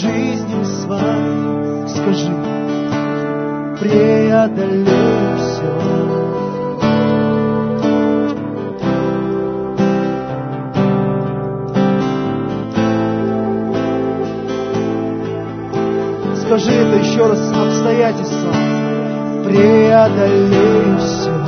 Жизнью своей, скажи, преодолею все. скажи это еще раз обстоятельства. Преодолею все.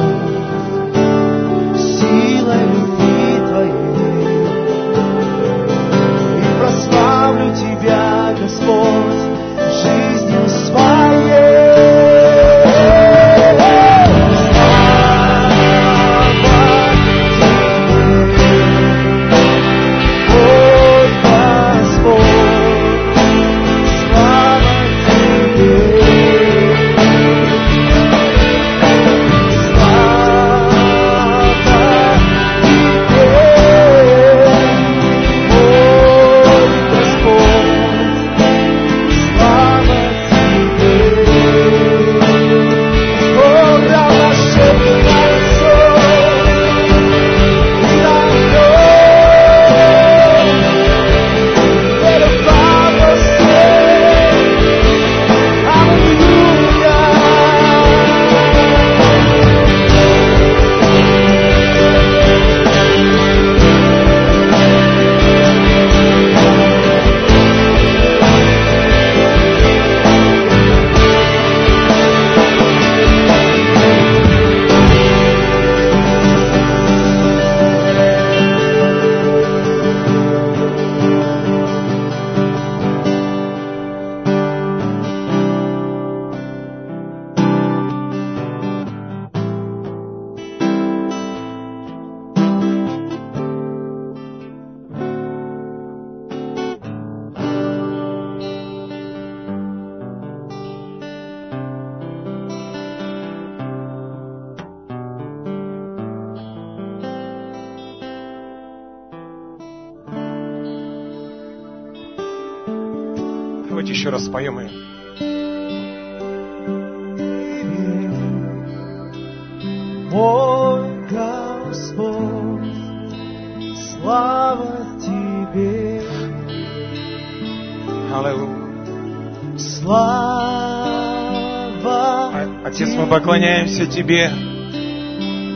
Поклоняемся Тебе.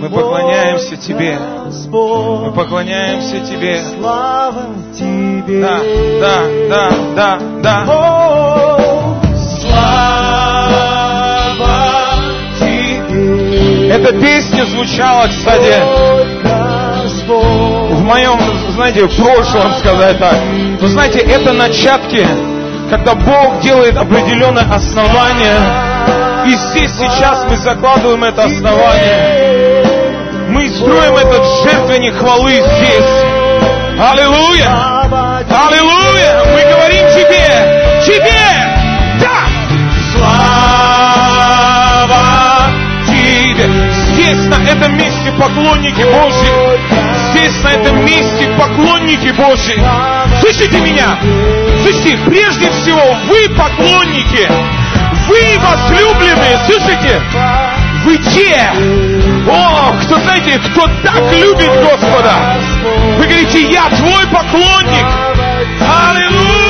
Мы поклоняемся Тебе. Мы поклоняемся Тебе. Слава Тебе. Да, да, да, да, да. Слава Тебе. Эта песня звучала, кстати, в моем, знаете, в прошлом, сказать так. Но знаете, это начатки, когда Бог делает определенное основание. И здесь сейчас мы закладываем это основание. Мы строим этот жертвенник хвалы здесь. Аллилуйя! Аллилуйя! Мы говорим Тебе! Тебе! Да! Слава Тебе! Здесь, на этом месте, поклонники Божьи! Здесь, на этом месте, поклонники Божьи! Слышите меня? Слышите, прежде всего, вы поклонники! Вы возлюбленные! Слышите? Вы те! О, кто, знаете, кто так любит Господа! Вы говорите, я твой поклонник! Аллилуйя!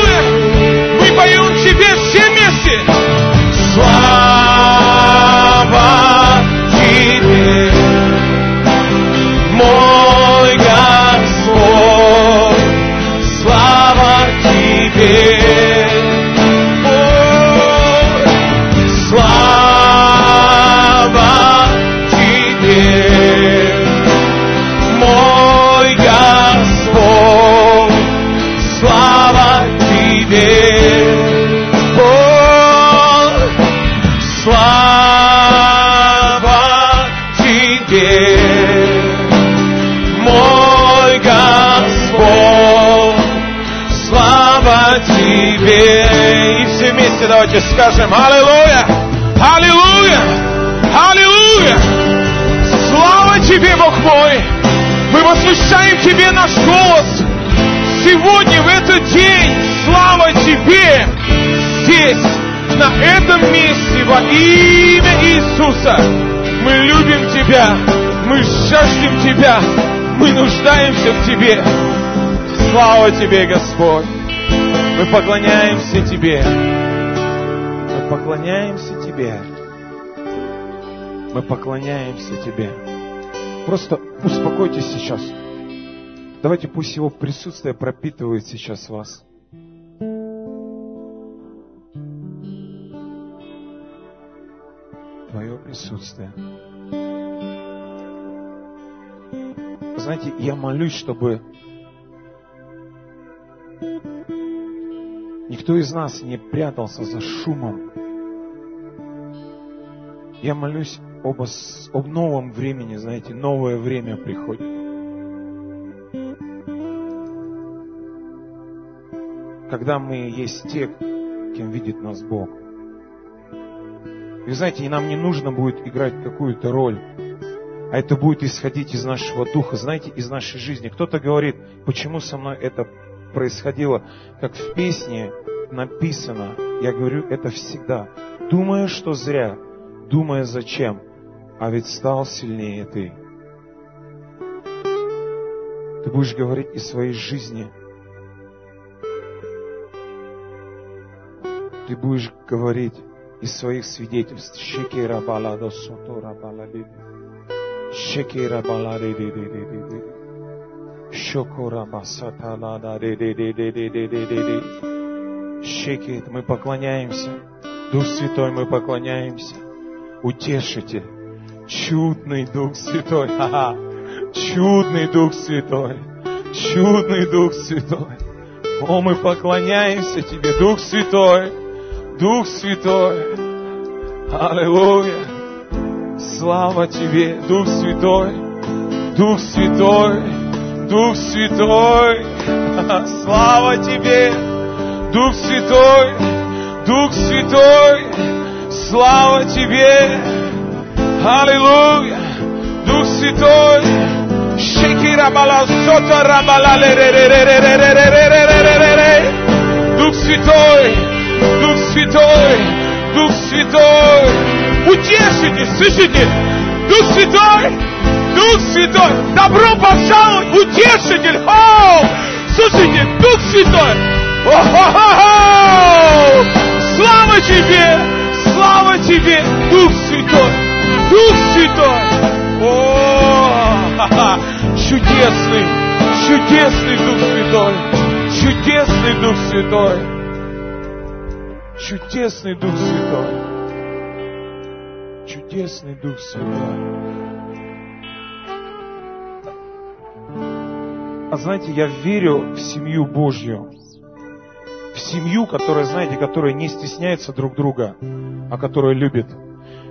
Давайте скажем Аллилуйя, Аллилуйя, Аллилуйя. Слава тебе, Бог мой! Мы возвещаем тебе наш голос. Сегодня, в этот день, слава тебе! Здесь, на этом месте, во имя Иисуса, мы любим тебя, мы жаждем тебя, мы нуждаемся в тебе. Слава тебе, Господь! Мы поклоняемся тебе. Поклоняемся тебе. Мы поклоняемся тебе. Просто успокойтесь сейчас. Давайте пусть его присутствие пропитывает сейчас вас. присутствие. Знаете, я молюсь, чтобы никто из нас не прятался за шумом. Я молюсь об, об новом времени, знаете, новое время приходит. Когда мы есть те, кем видит нас Бог. И знаете, и нам не нужно будет играть какую-то роль, а это будет исходить из нашего духа, знаете, из нашей жизни. Кто-то говорит, почему со мной это происходило, как в песне написано. Я говорю, это всегда. Думая, что зря, думая зачем, а ведь стал сильнее ты. Ты будешь говорить из своей жизни. Ты будешь говорить из своих свидетельств. Шеки рабала до сотора бала Шекера бала Шокора басата лада Шеки, мы поклоняемся. Дух Святой, мы поклоняемся. Утешитель, чудный Дух Святой. Ха-ха. Чудный Дух Святой. Чудный Дух Святой. О, мы поклоняемся Тебе, Дух Святой. Дух Святой. Аллилуйя. Слава Тебе, Дух Святой. Дух Святой. Дух Святой. Слава Тебе. Дух Святой. Дух Святой. Слава Тебе! Аллилуйя! Дух Святой! Дух Святой! Дух Святой! Дух Святой! Утешите, слышите? Дух Святой! Дух Святой! Добро пожаловать, утешитель! О! Слушайте, Дух Святой! О-хо-хо-хо! Слава тебе! Слава тебе, Дух Святой! Дух Святой! О, чудесный, чудесный Дух Святой! Чудесный Дух Святой! Чудесный Дух Святой! Чудесный Дух Святой! А знаете, я верю в семью Божью. В семью, которая, знаете, которая не стесняется друг друга, а которая любит.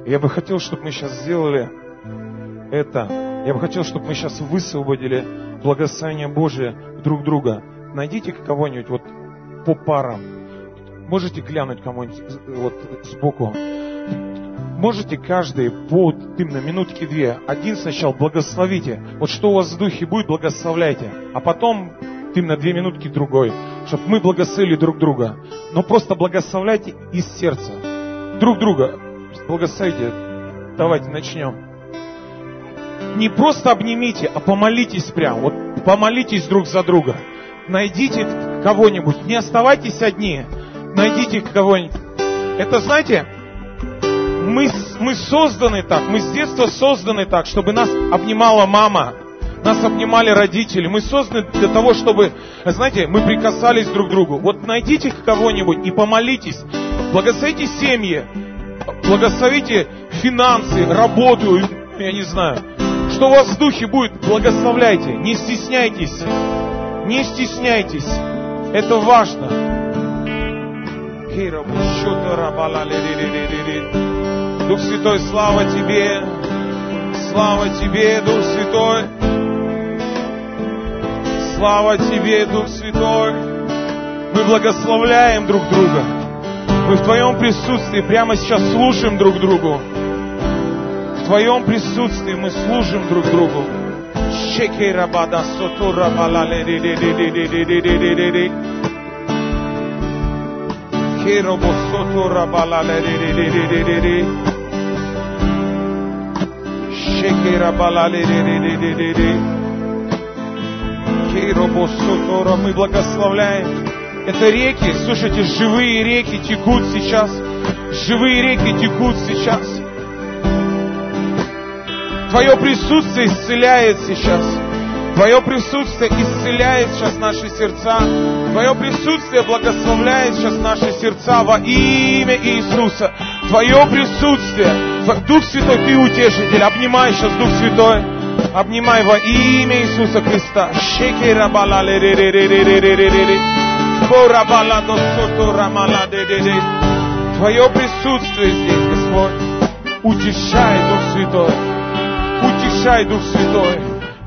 Я бы хотел, чтобы мы сейчас сделали это. Я бы хотел, чтобы мы сейчас высвободили благословение Божие друг друга. Найдите кого-нибудь вот по парам. Можете глянуть кому-нибудь вот сбоку. Можете каждый по именно минутки две. Один сначала благословите. Вот что у вас в духе будет, благословляйте. А потом именно две минутки другой. Чтобы мы благословили друг друга. Но просто благословляйте из сердца. Друг друга. Благословите. Давайте начнем. Не просто обнимите, а помолитесь прям. Вот помолитесь друг за друга. Найдите кого-нибудь. Не оставайтесь одни. Найдите кого-нибудь. Это, знаете, мы, мы созданы так, мы с детства созданы так, чтобы нас обнимала мама, нас обнимали родители. Мы созданы для того, чтобы, знаете, мы прикасались друг к другу. Вот найдите кого-нибудь и помолитесь. Благословите семьи, благословите финансы, работу, я не знаю. Что у вас в духе будет, благословляйте. Не стесняйтесь. Не стесняйтесь. Это важно. Дух Святой, слава Тебе. Слава Тебе, Дух Святой. Слава Тебе, Дух Святой. Мы благословляем друг друга. Мы в Твоем присутствии прямо сейчас служим друг другу. В Твоем присутствии мы служим друг другу. Шекей рабада соту рабалале ди ди ди ди ди ди ди ди ди ди. Керобо соту рабалале ди ди ди ди ди ди ди. Шекей рабалале ди ди ди ди ди ди. Мы благословляем. Это реки, слушайте, живые реки текут сейчас. Живые реки текут сейчас. Твое присутствие исцеляет сейчас. Твое присутствие исцеляет сейчас наши сердца. Твое присутствие благословляет сейчас наши сердца во имя Иисуса. Твое присутствие, Дух Святой, Ты утешитель. Обнимай сейчас, Дух Святой. Обнимай во имя Иисуса Христа. Шекера бала ле ре ре ре ре ре ре ре ре ре. Кора бала до сото рамала де де де. Твое присутствие здесь, Господь. Утешай, Дух Святой. Утешай, Дух Святой.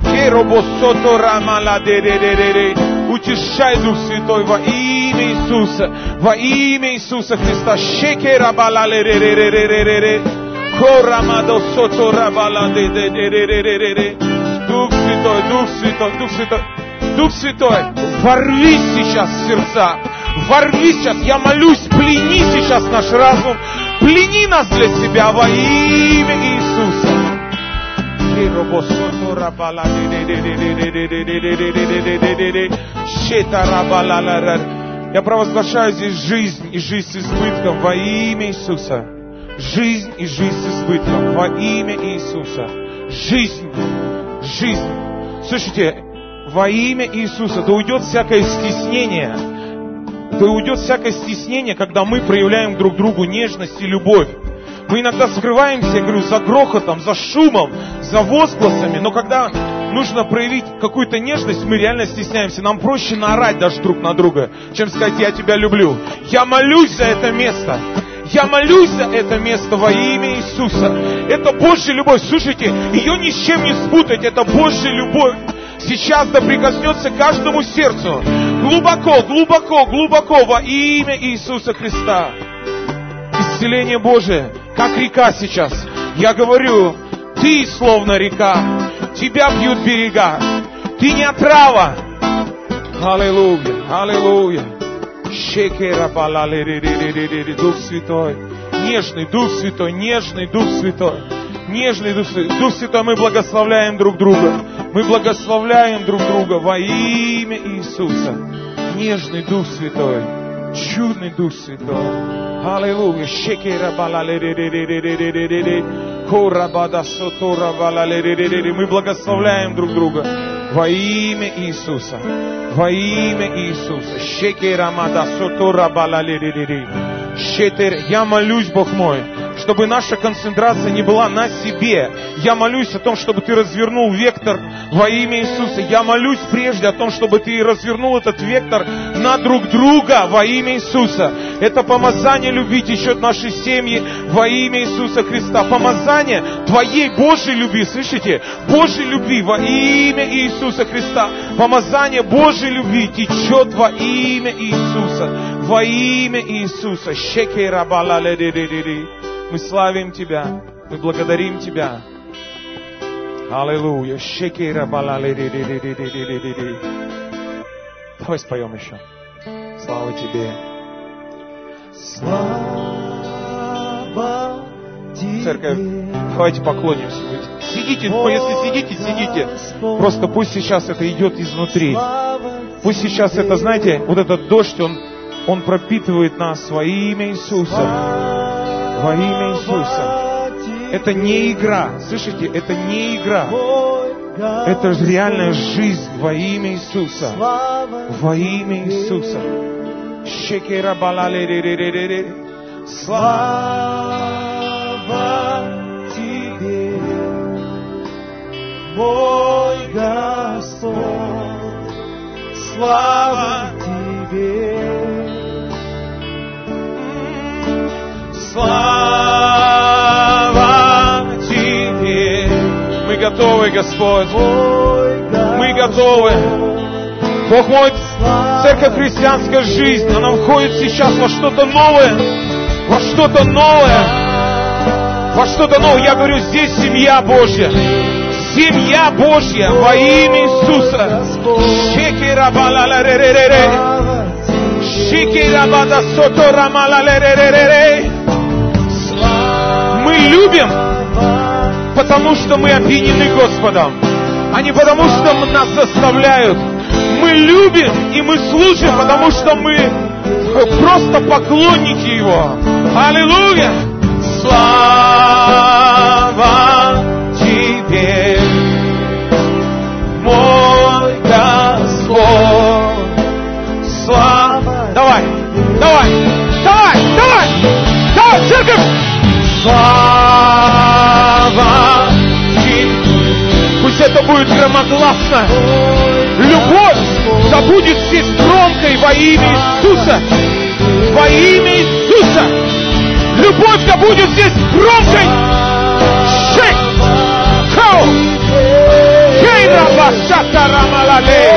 Керобо сото рамала де де де де де. Утешай, Дух Святой, во имя Иисуса, во имя Иисуса Христа. Шекера бала ле ре ре ре ре ре ре ре. Корамадо сото рабала де де де де де де де де. Дух Святой, Дух Святой, Дух Святой, Дух Святой, ворвись сейчас сердца, ворвись сейчас, я молюсь, плени сейчас наш разум, плени нас для себя во имя Иисуса. Я провозглашаю здесь жизнь и жизнь с избытком во имя Иисуса. Жизнь и жизнь с избытком во имя Иисуса. Жизнь, жизнь. Слушайте, во имя Иисуса, да уйдет всякое стеснение, да уйдет всякое стеснение, когда мы проявляем друг другу нежность и любовь. Мы иногда скрываемся, я говорю, за грохотом, за шумом, за возгласами, но когда нужно проявить какую-то нежность, мы реально стесняемся. Нам проще наорать даже друг на друга, чем сказать, я тебя люблю. Я молюсь за это место. Я молюсь за это место во имя Иисуса. Это Божья любовь. Слушайте, ее ни с чем не спутать. Это Божья любовь. Сейчас да прикоснется каждому сердцу. Глубоко, глубоко, глубоко во имя Иисуса Христа. Исцеление Божие, как река сейчас. Я говорю, ты словно река. Тебя бьют берега. Ты не отрава. Аллилуйя, аллилуйя. Дух Святой, нежный Дух Святой, нежный Дух Святой, нежный Дух Святой. Дух Святой, мы благословляем друг друга. Мы благословляем друг друга во имя Иисуса. Нежный Дух Святой, чудный Дух Святой. Аллилуйя. Шекера балали во имя Иисуса. Во имя Иисуса. Шекера мада сотора балалириририр. Шетер. Я молюсь, Бог мой чтобы наша концентрация не была на себе. Я молюсь о том, чтобы ты развернул вектор во имя Иисуса. Я молюсь прежде о том, чтобы ты развернул этот вектор на друг друга во имя Иисуса. Это помазание любви течет нашей семьи во имя Иисуса Христа. Помазание твоей Божьей любви, слышите? Божьей любви во имя Иисуса Христа. Помазание Божьей любви течет во имя Иисуса. Во имя Иисуса. Шекера балалереререри. Мы славим Тебя. Мы благодарим Тебя. Аллилуйя. Шекера. Давай споем еще. Слава Тебе. Слава Тебе. Церковь, давайте поклонимся. Сидите, если сидите, сидите. Просто пусть сейчас это идет изнутри. Пусть сейчас это, знаете, вот этот дождь, он, он пропитывает нас во имя Иисуса. Во имя Иисуса. Это не игра. Слышите, это не игра. Это реальная жизнь во имя Иисуса. Во имя Иисуса. Слава Тебе, мой Господь, слава Тебе, Слава Тебе. Мы готовы, Господь. Мы готовы. Бог мой, церковь христианская жизнь, она входит сейчас во что-то новое. Во что-то новое. Во что-то новое. Я говорю, здесь семья Божья. Семья Божья во имя Иисуса. Шекера Мы любим, потому что мы опьянены Господом, а не потому что нас заставляют. Мы любим и мы служим, потому что мы э, просто поклонники Его. Аллилуйя! Слава Тебе, мой Господь. Слава. Давай, давай, давай, давай, давай, церковь! Слава будет громогласно. Любовь да будет здесь громкой во имя Иисуса. Во имя Иисуса. Любовь да здесь громкой. Шей! Кау! Кейна басата рамалалей.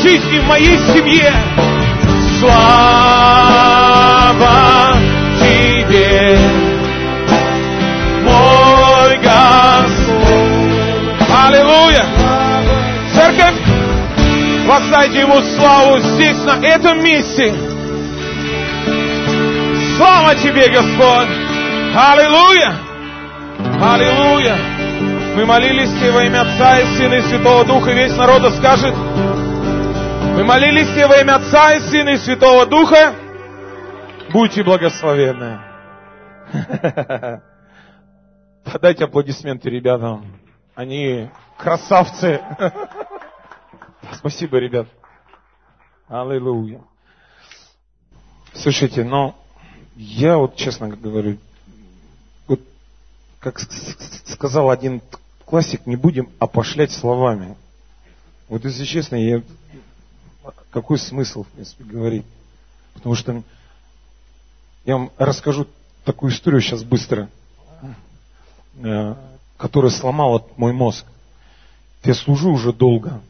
Жизни, в моей семье, слава Тебе, мой Господь. Аллилуйя! Церковь, воздайте Ему славу здесь, на этом месте. Слава Тебе, Господь! Аллилуйя! Аллилуйя! Мы молились во имя Отца и Сына и Святого Духа, и весь народ скажет, мы молились Тебе во имя Отца и Сына и Святого Духа, будьте благословенны. Подайте аплодисменты ребятам. Они красавцы. Спасибо, ребят. Аллилуйя. Слушайте, но я вот честно говорю, вот как сказал один классик, не будем опошлять словами. Вот если честно, я, какой смысл, в принципе, говорить? Потому что я вам расскажу такую историю сейчас быстро, э, которая сломала мой мозг. Я служу уже долго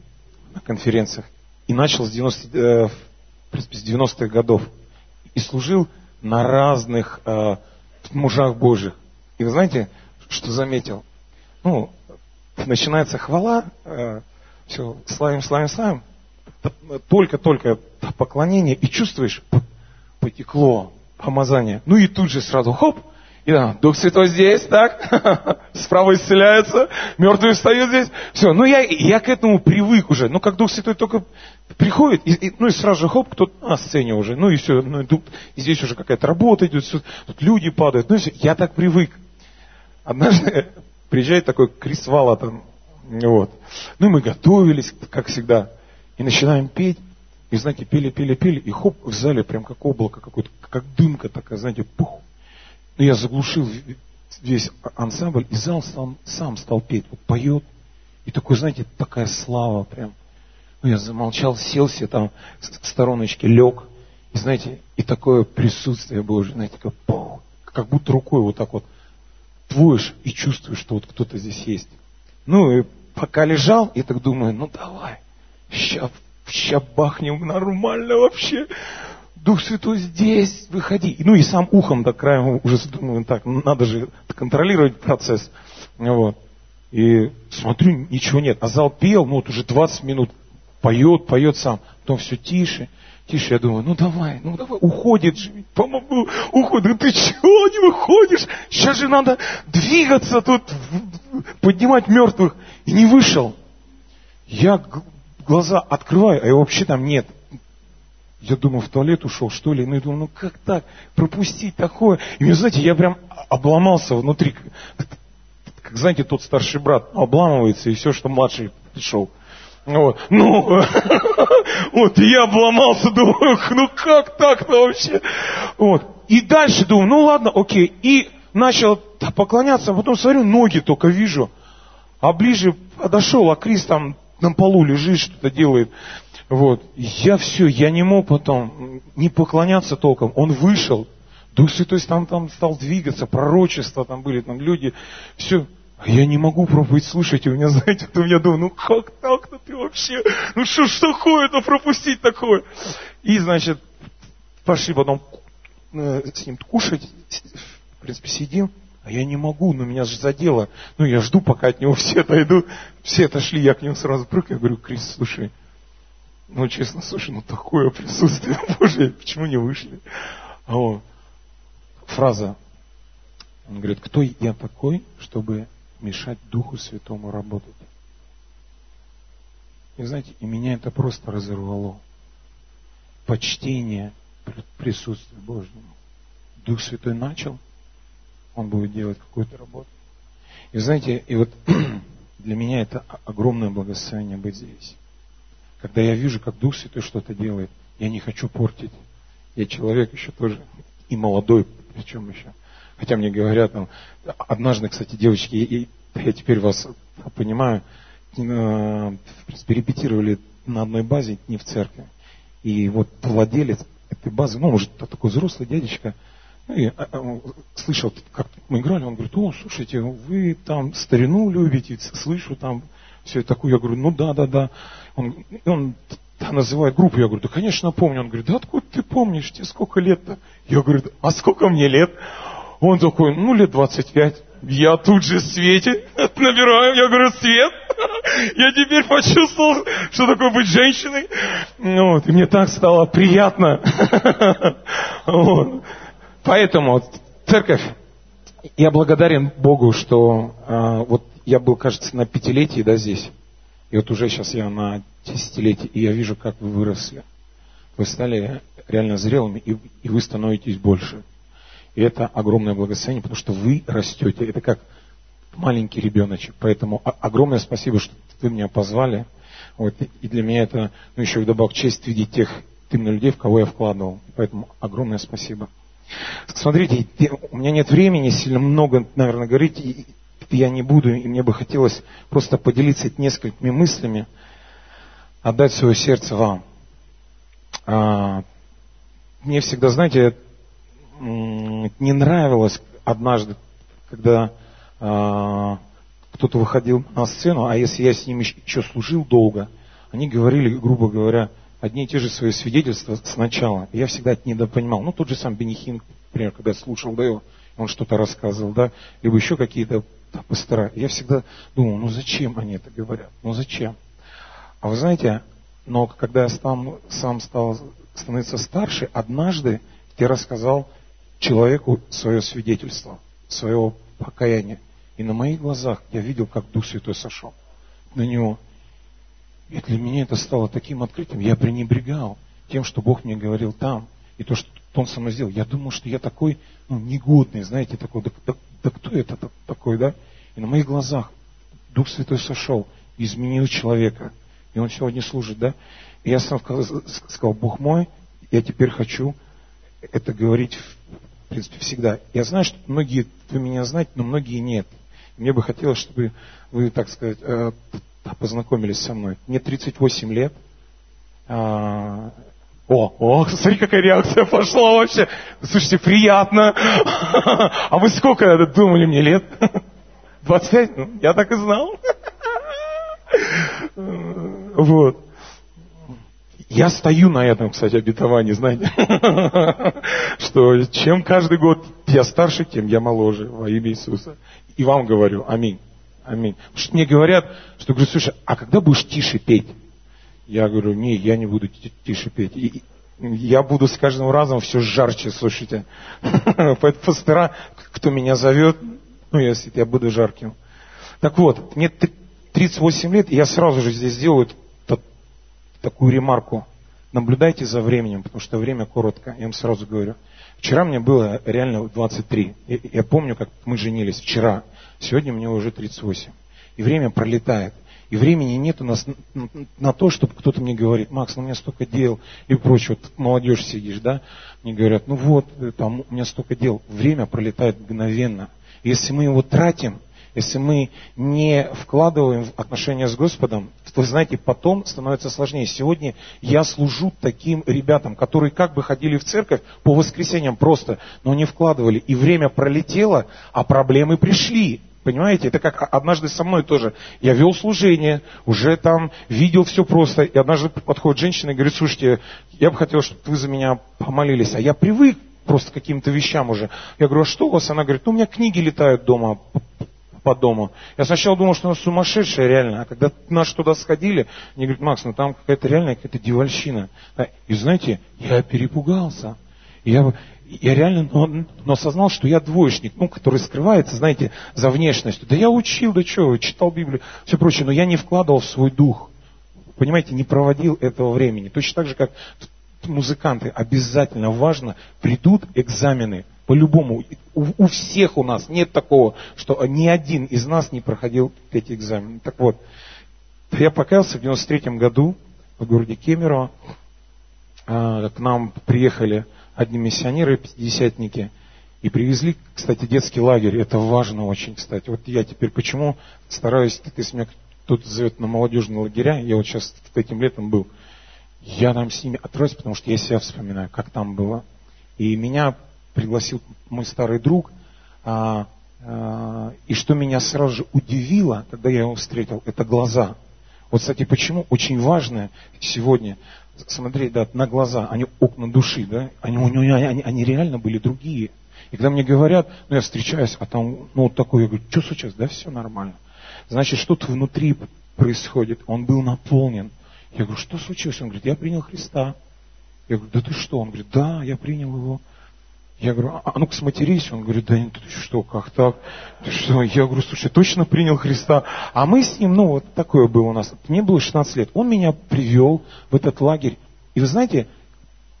на конференциях и начал с 90, э, в принципе, с 90-х годов. И служил на разных э, мужах Божьих. И вы знаете, что заметил? Ну, начинается хвала, все, славим, славим, славим. Только-только поклонение, и чувствуешь, потекло помазание. Ну и тут же сразу хоп, и да, Дух Святой здесь, так, справа исцеляется, мертвые встают здесь. Все, ну я, я к этому привык уже. Ну как Дух Святой только приходит, и, и- ну и сразу же хоп, кто-то на сцене уже. Ну и все, ну и тут, и здесь уже какая-то работа идет, всё, тут люди падают. Ну и все, я так привык. Однажды приезжает такой Крис Вала там, вот. Ну и мы готовились, как всегда, и начинаем петь. И знаете, пели, пели, пели, и хоп, в зале прям как облако какое-то, как дымка такая, знаете, пух. Ну я заглушил весь ансамбль, и зал сам, сам стал петь. Вот поет, и такой, знаете, такая слава прям. Ну я замолчал, сел себе там в стороночке, лег. И знаете, и такое присутствие Божье, знаете, такое, пух, как будто рукой вот так вот твоешь и чувствуешь, что вот кто-то здесь есть. Ну и пока лежал, я так думаю, ну давай, ща, ща бахнем нормально вообще. Дух Святой здесь, выходи. Ну и сам ухом до края уже думаю, так, ну, надо же контролировать процесс. Вот. И смотрю, ничего нет. А зал пел, ну вот уже 20 минут поет, поет сам. Потом все тише, тише. Я думаю, ну давай, ну давай, уходит же, помогу, уходит. Ты чего не выходишь? Сейчас же надо двигаться тут, поднимать мертвых. И не вышел. Я глаза открываю, а его вообще там нет. Я думаю, в туалет ушел, что ли. Ну, я думаю, ну как так? Пропустить такое? И, вы знаете, я прям обломался внутри. Как, знаете, тот старший брат обламывается, и все, что младший пришел. Вот. Ну, вот, я обломался, думаю, ну как так-то вообще? Вот. И дальше думаю, ну ладно, окей. И начал поклоняться, а потом смотрю, ноги только вижу. А ближе подошел, а Крис там на полу лежит, что-то делает. Вот. Я все, я не мог потом не поклоняться толком. Он вышел. Дух Святой там, там стал двигаться, пророчества там были, там люди. Все. А я не могу проповедь слушать, и у меня, знаете, у меня думаю, ну как так-то ты вообще? Ну что ж такое-то пропустить такое? И, значит, пошли потом э, с ним кушать, в принципе, сидим, а я не могу, ну меня же задело. Ну я жду, пока от него все отойдут. Все отошли, я к нему сразу прыг, я говорю, Крис, слушай, ну честно, слушай, ну такое присутствие Божие, почему не вышли? А он, фраза, он говорит, кто я такой, чтобы мешать Духу Святому работать? И знаете, и меня это просто разорвало. Почтение пред присутствию Божьему. Дух Святой начал, он будет делать какую-то работу. И знаете, и вот для меня это огромное благословение быть здесь. Когда я вижу, как Дух Святой что-то делает, я не хочу портить. Я человек еще тоже и молодой, причем еще. Хотя мне говорят, там, однажды, кстати, девочки, и, я теперь вас понимаю, э, в принципе, репетировали на одной базе, не в церкви. И вот владелец этой базы, ну, уже такой взрослый дядечка, и, а, а, слышал, как мы играли, он говорит, о, слушайте, вы там старину любите, слышу там все такое. Я говорю, ну да, да, да. Он, он называет группу, я говорю, да, конечно, помню. Он говорит, да откуда ты помнишь, тебе сколько лет-то? Я говорю, а сколько мне лет? Он такой, ну, лет 25. Я тут же свете набираю, я говорю, Свет, я теперь почувствовал, что такое быть женщиной. Ну вот, и мне так стало приятно. Вот. Поэтому церковь, я благодарен Богу, что а, вот я был, кажется, на пятилетии, да, здесь. И вот уже сейчас я на десятилетии, и я вижу, как вы выросли. Вы стали реально зрелыми, и, и вы становитесь больше. И это огромное благословение, потому что вы растете. Это как маленький ребеночек. Поэтому огромное спасибо, что вы меня позвали. Вот. И для меня это, ну, еще вдобавок, честь видеть тех именно людей, в кого я вкладывал. Поэтому огромное спасибо. Смотрите, у меня нет времени сильно много, наверное, говорить, и я не буду, и мне бы хотелось просто поделиться несколькими мыслями, отдать свое сердце вам. А, мне всегда, знаете, не нравилось однажды, когда а, кто-то выходил на сцену, а если я с ними еще служил долго, они говорили, грубо говоря, одни и те же свои свидетельства сначала. Я всегда это недопонимал. Ну, тот же сам Бенихин, например, когда слушал, да, его, он что-то рассказывал, да, либо еще какие-то пастора. Я всегда думал, ну зачем они это говорят? Ну зачем? А вы знаете, но когда я сам, сам стал становиться старше, однажды я рассказал человеку свое свидетельство, своего покаяния. И на моих глазах я видел, как Дух Святой сошел на него. И для меня это стало таким открытием. Я пренебрегал тем, что Бог мне говорил там, и то, что Он со мной сделал. Я думал, что я такой ну, негодный, знаете, такой, да, да, да кто это такой, да? И на моих глазах Дух Святой сошел, изменил человека. И он сегодня служит, да? И я сам сказал, Бог мой, я теперь хочу это говорить, в принципе, всегда. Я знаю, что многие, вы меня знаете, но многие нет. Мне бы хотелось, чтобы вы, так сказать, э, познакомились со мной. Мне 38 лет. А, о, о, смотри, какая реакция пошла вообще. Слушайте, приятно. А вы сколько думали мне лет? 25? Ну, я так и знал. Вот. Я стою на этом, кстати, обетовании, знаете, что чем каждый год я старше, тем я моложе во имя Иисуса. И вам говорю, аминь. Аминь. Потому что мне говорят, что говорю, слушай, а когда будешь тише петь? Я говорю, не, я не буду тише петь. И я буду с каждым разом все жарче, слушайте. Поэтому пастора, кто меня зовет, ну, если я буду жарким. Так вот, мне 38 лет, и я сразу же здесь делаю такую ремарку. Наблюдайте за временем, потому что время коротко. Я вам сразу говорю. Вчера мне было реально 23. Я помню, как мы женились вчера. Сегодня мне уже 38. И время пролетает. И времени нет у нас на то, чтобы кто-то мне говорит, Макс, ну у меня столько дел и прочее. Вот молодежь сидишь, да? Мне говорят, ну вот, там у меня столько дел. Время пролетает мгновенно. Если мы его тратим, если мы не вкладываем в отношения с Господом, вы знаете, потом становится сложнее. Сегодня я служу таким ребятам, которые как бы ходили в церковь по воскресеньям просто, но не вкладывали. И время пролетело, а проблемы пришли. Понимаете, это как однажды со мной тоже. Я вел служение, уже там видел все просто. И однажды подходит женщина и говорит, слушайте, я бы хотел, чтобы вы за меня помолились. А я привык просто к каким-то вещам уже. Я говорю, а что у вас? Она говорит, ну у меня книги летают дома по дому. Я сначала думал, что она сумасшедшая реально, а когда наши туда сходили, они говорят, Макс, ну там какая-то реальная какая-то девальщина. И знаете, я перепугался. Я, я реально, но, но осознал, что я двоечник, ну, который скрывается, знаете, за внешностью. Да я учил, да что, читал Библию, все прочее, но я не вкладывал в свой дух. Понимаете, не проводил этого времени. Точно так же, как музыканты, обязательно важно, придут экзамены. По-любому. У, у всех у нас нет такого, что ни один из нас не проходил эти экзамены. Так вот, я покаялся в 93 году в городе Кемерово. А, К нам приехали одни миссионеры, пятидесятники, и привезли, кстати, детский лагерь. Это важно очень, кстати. Вот я теперь почему стараюсь, если меня кто-то зовет на молодежные лагеря, я вот сейчас этим летом был, я там с ними отрываюсь, потому что я себя вспоминаю, как там было. И меня пригласил мой старый друг, а, а, и что меня сразу же удивило, когда я его встретил, это глаза. Вот, кстати, почему очень важно сегодня смотреть да, на глаза, они окна души, да, они, у него, они, они реально были другие. И когда мне говорят, ну я встречаюсь, а там, ну вот такой, я говорю, что случилось? Да все нормально. Значит, что-то внутри происходит. Он был наполнен. Я говорю, что случилось? Он говорит, я принял Христа. Я говорю, да ты что? Он говорит, да, я принял его. Я говорю, а, а ну-ка сматерись. Он говорит, да нет, ты что, как так? Ты что? Я говорю, слушай, точно принял Христа. А мы с ним, ну вот такое было у нас. Мне было 16 лет. Он меня привел в этот лагерь. И вы знаете,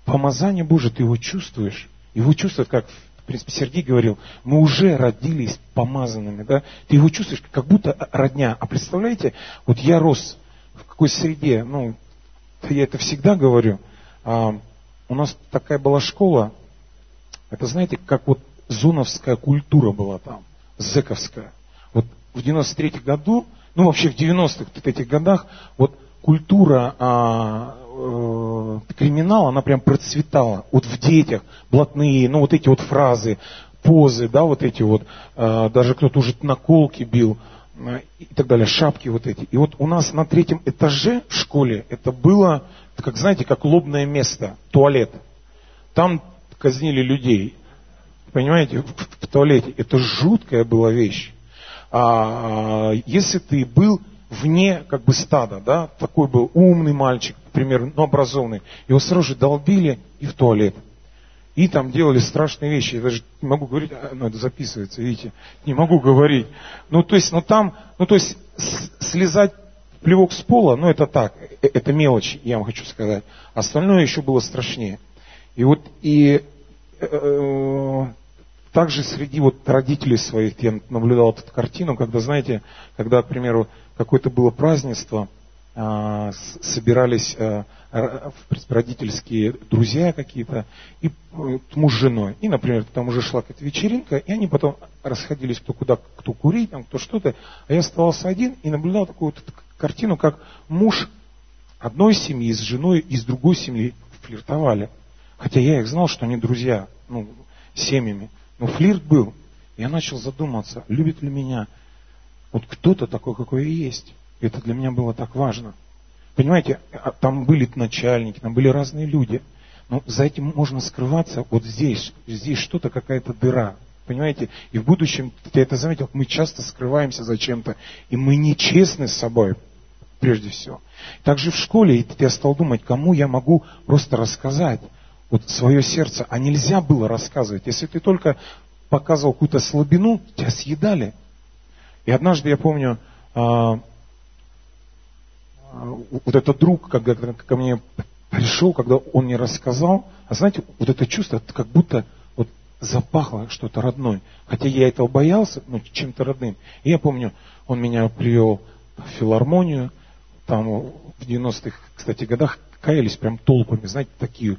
помазание Божие, ты его чувствуешь. Его чувствует, как в принципе, Сергей говорил, мы уже родились помазанными, да? Ты его чувствуешь, как будто родня. А представляете, вот я рос в какой среде, ну, я это всегда говорю, а, у нас такая была школа, это знаете, как вот зоновская культура была там, зэковская. Вот в 93 году, ну вообще в 90-х этих годах, вот культура а, э, криминала, она прям процветала. Вот в детях, блатные, ну вот эти вот фразы, позы, да, вот эти вот, э, даже кто-то уже наколки бил э, и так далее, шапки вот эти. И вот у нас на третьем этаже в школе это было, как знаете, как лобное место, туалет. Там казнили людей. Понимаете, в, в туалете. Это жуткая была вещь. А, если ты был вне как бы стада, да, такой был умный мальчик, например, ну, образованный, его сразу же долбили и в туалет. И там делали страшные вещи. Я даже не могу говорить, а, ну это записывается, видите, не могу говорить. Ну то есть, ну там, ну то есть слезать плевок с пола, ну это так, э, это мелочь, я вам хочу сказать. Остальное еще было страшнее. И вот и также среди вот родителей своих я наблюдал эту картину, когда, знаете, когда, к примеру, какое-то было празднество, а, собирались родительские друзья какие-то, и э, муж с женой. И, например, там уже шла какая-то вечеринка, и они потом расходились кто куда, кто курить, там, кто что-то. А я оставался один и наблюдал такую вот картину, как муж одной семьи с женой из другой семьи флиртовали. Хотя я их знал, что они друзья, ну, семьями. Но флирт был. Я начал задуматься, любит ли меня вот кто-то такой, какой я есть. Это для меня было так важно. Понимаете, а там были начальники, там были разные люди. Но за этим можно скрываться вот здесь. Здесь что-то, какая-то дыра. Понимаете? И в будущем, я это заметил, мы часто скрываемся за чем-то. И мы нечестны с собой, прежде всего. Также в школе я стал думать, кому я могу просто рассказать вот свое сердце. А нельзя было рассказывать. Если ты только показывал какую-то слабину, тебя съедали. И однажды я помню, а, а, вот этот друг, когда ко мне пришел, когда он мне рассказал, а знаете, вот это чувство, как будто вот запахло что-то родное. Хотя я этого боялся, ну, чем-то родным. И я помню, он меня привел в филармонию, там в 90-х, кстати, годах каялись прям толпами, знаете, такие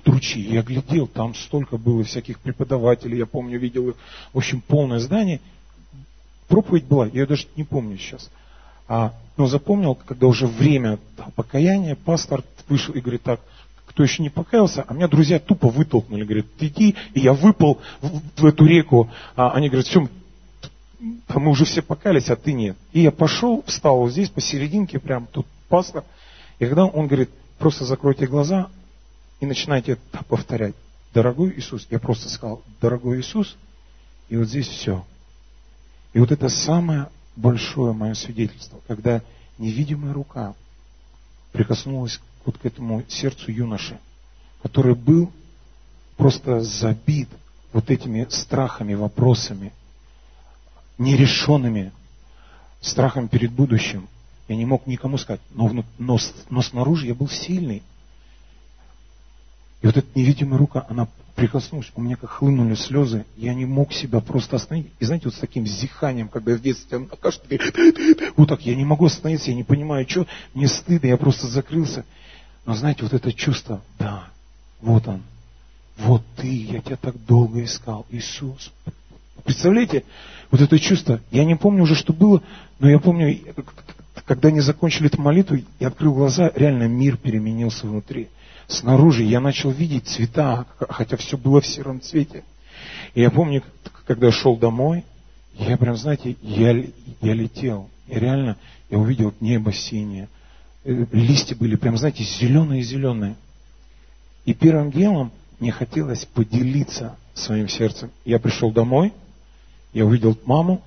тручи. Я глядел, там столько было всяких преподавателей, я помню, видел их, в общем, полное здание. Проповедь была, я ее даже не помню сейчас. А, но запомнил, когда уже время покаяния, пастор вышел и говорит так, кто еще не покаялся, а меня друзья тупо вытолкнули, говорят, иди, и я выпал в, в эту реку. А они говорят, все, мы уже все покаялись, а ты нет. И я пошел, встал вот здесь посерединке, прям тут пастор. И когда он говорит, просто закройте глаза и начинайте это повторять. Дорогой Иисус, я просто сказал, дорогой Иисус, и вот здесь все. И вот это самое большое мое свидетельство, когда невидимая рука прикоснулась вот к этому сердцу юноши, который был просто забит вот этими страхами, вопросами, нерешенными, страхом перед будущим. Я не мог никому сказать, но, но, но снаружи я был сильный. И вот эта невидимая рука, она прикоснулась, у меня как хлынули слезы, я не мог себя просто остановить. И знаете, вот с таким зиханием, когда я в детстве она кашляет, вот так, я не могу остановиться, я не понимаю, что, мне стыдно, я просто закрылся. Но знаете, вот это чувство, да, вот он, вот ты, я тебя так долго искал, Иисус. Представляете, вот это чувство, я не помню уже, что было, но я помню, когда они закончили эту молитву, я открыл глаза, реально мир переменился внутри. Снаружи я начал видеть цвета, хотя все было в сером цвете. И я помню, когда шел домой, я прям, знаете, я, я летел. И реально, я увидел небо синее. Э, листья были прям, знаете, зеленые-зеленые. И первым делом мне хотелось поделиться своим сердцем. Я пришел домой, я увидел маму,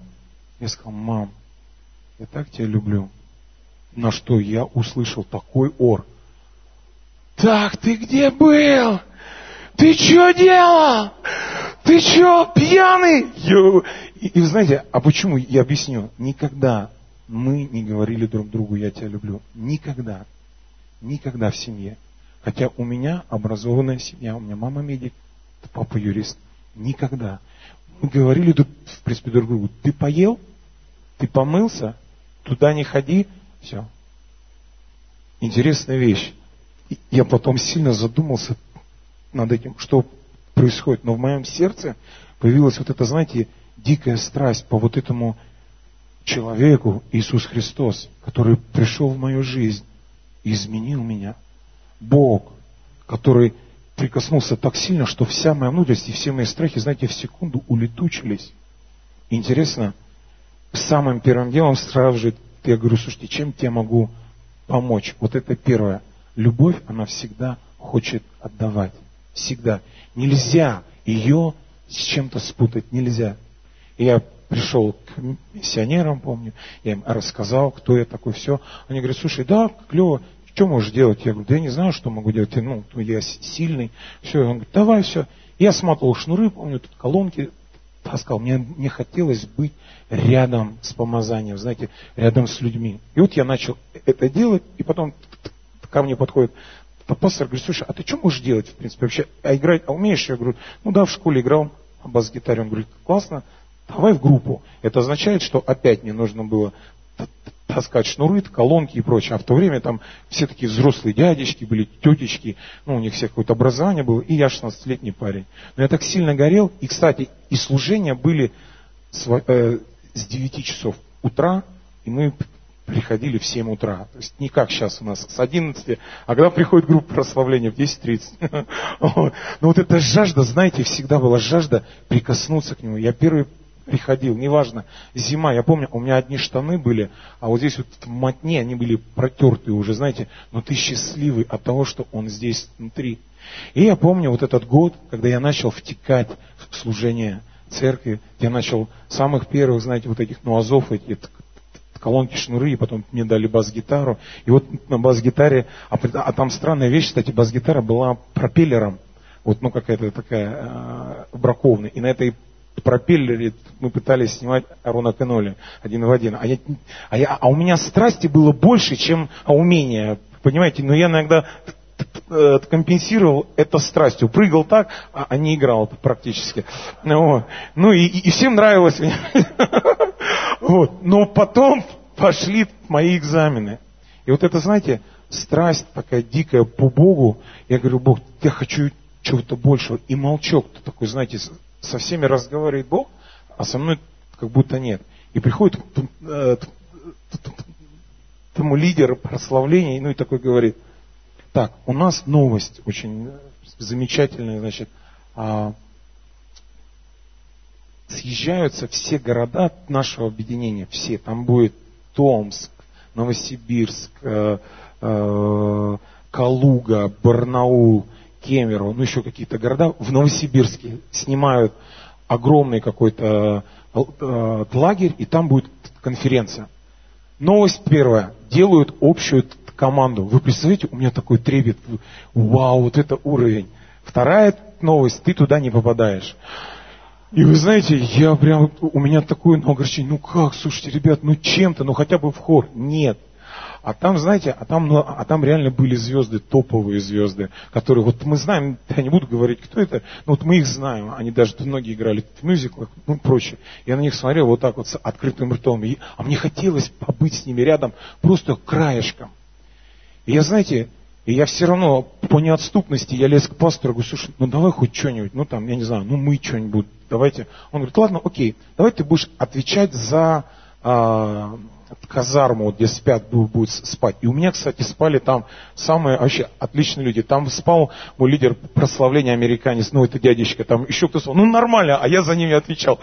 я сказал, мам, я так тебя люблю. На что я услышал такой ор – так, ты где был? Ты что делал? Ты что, пьяный? И, и вы знаете, а почему? Я объясню. Никогда мы не говорили друг другу, я тебя люблю. Никогда. Никогда в семье. Хотя у меня образованная семья, у меня мама медик, папа юрист. Никогда. Мы говорили, в принципе, друг другу, ты поел, ты помылся, туда не ходи, все. Интересная вещь я потом сильно задумался над этим, что происходит. Но в моем сердце появилась вот эта, знаете, дикая страсть по вот этому человеку, Иисус Христос, который пришел в мою жизнь и изменил меня. Бог, который прикоснулся так сильно, что вся моя внутренность и все мои страхи, знаете, в секунду улетучились. Интересно, самым первым делом сразу же я говорю, слушайте, чем я могу помочь? Вот это первое. Любовь, она всегда хочет отдавать. Всегда. Нельзя ее с чем-то спутать. Нельзя. Я пришел к миссионерам, помню, я им рассказал, кто я такой, все. Они говорят, слушай, да, клево, что можешь делать? Я говорю, да я не знаю, что могу делать, ну, я сильный. Все, он говорит, давай, все. Я сматывал шнуры, помню, тут колонки таскал. Мне, мне хотелось быть рядом с помазанием, знаете, рядом с людьми. И вот я начал это делать, и потом ко мне подходит пастор, говорит, слушай, а ты что можешь делать, в принципе, вообще? А играть, а умеешь? Я говорю, ну да, в школе играл бас-гитаре. Он говорит, классно, давай в группу. Это означает, что опять мне нужно было таскать шнуры, колонки и прочее. А в то время там все такие взрослые дядечки были, тетечки, ну, у них всех какое-то образование было, и я 16-летний парень. Но я так сильно горел, и, кстати, и служения были с, э, с 9 часов утра, и мы приходили в 7 утра. То есть не как сейчас у нас с 11, а когда приходит группа прославления в 10.30. Но вот эта жажда, знаете, всегда была жажда прикоснуться к нему. Я первый приходил, неважно, зима, я помню, у меня одни штаны были, а вот здесь вот в мотне они были протертые уже, знаете, но ты счастливый от того, что он здесь внутри. И я помню вот этот год, когда я начал втекать в служение церкви, я начал самых первых, знаете, вот этих нуазов, эти колонки, шнуры, и потом мне дали бас-гитару. И вот на бас-гитаре, а, а там странная вещь, кстати, бас-гитара была пропеллером, вот, ну, какая-то такая э, браковная. И на этой пропеллере мы пытались снимать Арона Кеноли один в один. А, я, а, я, а у меня страсти было больше, чем а умения. Понимаете, но я иногда компенсировал это страстью. Прыгал так, а, а не играл практически. Ну и, и всем нравилось. Вот. Но потом пошли мои экзамены. И вот это, знаете, страсть такая дикая по Богу. Я говорю, Бог, я хочу чего-то большего. И молчок такой, знаете, со всеми разговаривает Бог, а со мной как будто нет. И приходит э, тому лидер прославления, ну и такой говорит, так, у нас новость очень замечательная, значит, а, съезжаются все города нашего объединения, все. Там будет Томск, Новосибирск, э, э, Калуга, Барнаул, Кемерово, ну еще какие-то города. В Новосибирске снимают огромный какой-то э, лагерь, и там будет конференция. Новость первая. Делают общую команду. Вы представляете, у меня такой трепет. Вау, вот это уровень. Вторая новость, ты туда не попадаешь. И вы знаете, я прям, у меня такое ну, огорчение, ну как, слушайте, ребят, ну чем-то, ну хотя бы в хор. Нет. А там, знаете, а там, ну, а там реально были звезды, топовые звезды, которые, вот мы знаем, я не буду говорить, кто это, но вот мы их знаем, они даже многие играли в мюзиклах, ну, прочее. Я на них смотрел вот так вот с открытым ртом, и, а мне хотелось побыть с ними рядом просто краешком. И я, знаете, и я все равно по неотступности, я лез к пастору, говорю, слушай, ну давай хоть что-нибудь, ну там, я не знаю, ну мы что-нибудь, давайте. Он говорит, ладно, окей, давай ты будешь отвечать за а, казарму, где спят, будет спать. И у меня, кстати, спали там самые вообще отличные люди. Там спал мой лидер прославления американец, ну это дядечка, там еще кто спал. Ну нормально, а я за ними отвечал.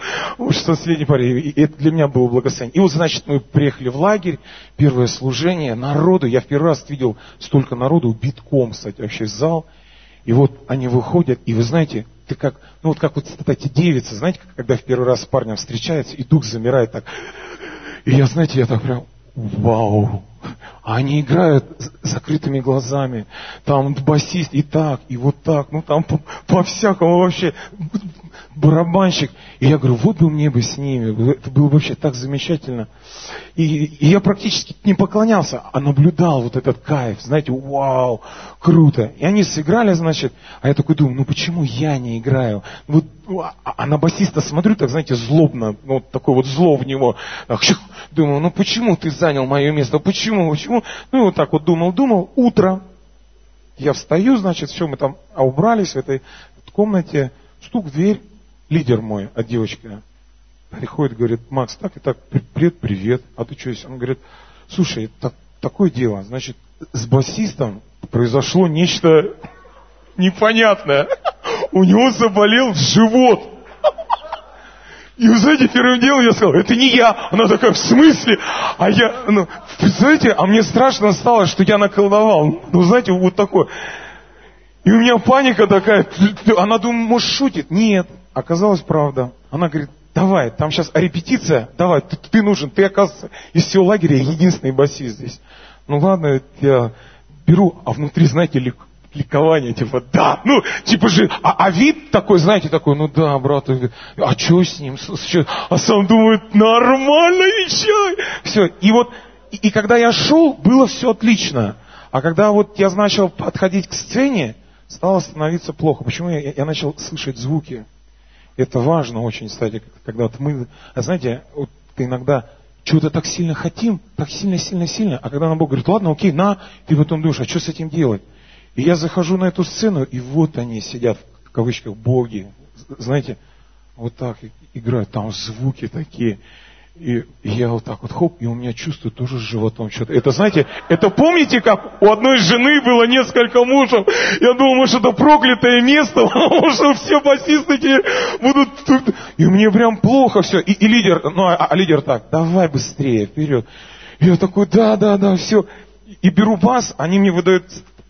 Что средний парень. И это для меня было благословение. И вот, значит, мы приехали в лагерь, первое служение, народу, я в первый раз видел столько народу, битком, кстати, вообще зал. И вот они выходят, и вы знаете, ты как, ну вот как вот, кстати, девица, знаете, когда в первый раз с парнем встречается, и дух замирает так, и я, знаете, я так прям, вау. Они играют с закрытыми глазами. Там басист и так, и вот так. Ну там по-всякому по вообще барабанщик. И я говорю, вот бы мне бы с ними. Это было вообще так замечательно. И, и я практически не поклонялся, а наблюдал вот этот кайф. Знаете, вау, круто. И они сыграли, значит, а я такой думаю, ну почему я не играю? Вот, а, а на басиста смотрю, так, знаете, злобно, ну, вот такой вот зло в него. Думаю, ну почему ты занял мое место? Почему? Почему? Ну и вот так вот думал, думал. Утро. Я встаю, значит, все, мы там убрались в этой комнате. Стук в дверь лидер мой, а девочка приходит, говорит, Макс, так и так, привет, привет, а ты что здесь? Он говорит, слушай, так, такое дело, значит, с басистом произошло нечто непонятное. У него заболел живот. И вы знаете, первым делом я сказал, это не я. Она такая, в смысле? А я, ну, представляете, а мне страшно стало, что я наколдовал. Ну, знаете, вот такое. И у меня паника такая. Она думает, может, шутит. Нет. Оказалось, правда. Она говорит, давай, там сейчас репетиция, давай, ты, ты нужен, ты, оказывается, из всего лагеря единственный басист здесь. Ну ладно, я беру, а внутри, знаете, лик, ликование, типа, да, ну, типа же, а, а вид такой, знаете, такой, ну да, брат, а что с ним, с, с, а сам думает, нормально еще, все, и вот, и, и когда я шел, было все отлично, а когда вот я начал подходить к сцене, стало становиться плохо. Почему я, я начал слышать звуки? Это важно очень, кстати, когда вот мы, а знаете, вот иногда чего-то так сильно хотим, так сильно, сильно, сильно, а когда нам Бог говорит, ладно, окей, на, ты потом думаешь, а что с этим делать? И я захожу на эту сцену, и вот они сидят, в кавычках, боги, знаете, вот так играют, там звуки такие. И, я вот так вот хоп, и у меня чувство тоже с животом что-то. Это, знаете, это помните, как у одной жены было несколько мужев? Я думал, может, это проклятое место, потому что все басисты будут тут. И мне прям плохо все. И, и лидер, ну, а, а лидер так, давай быстрее, вперед. Я такой, да, да, да, все. И беру бас, они мне выдают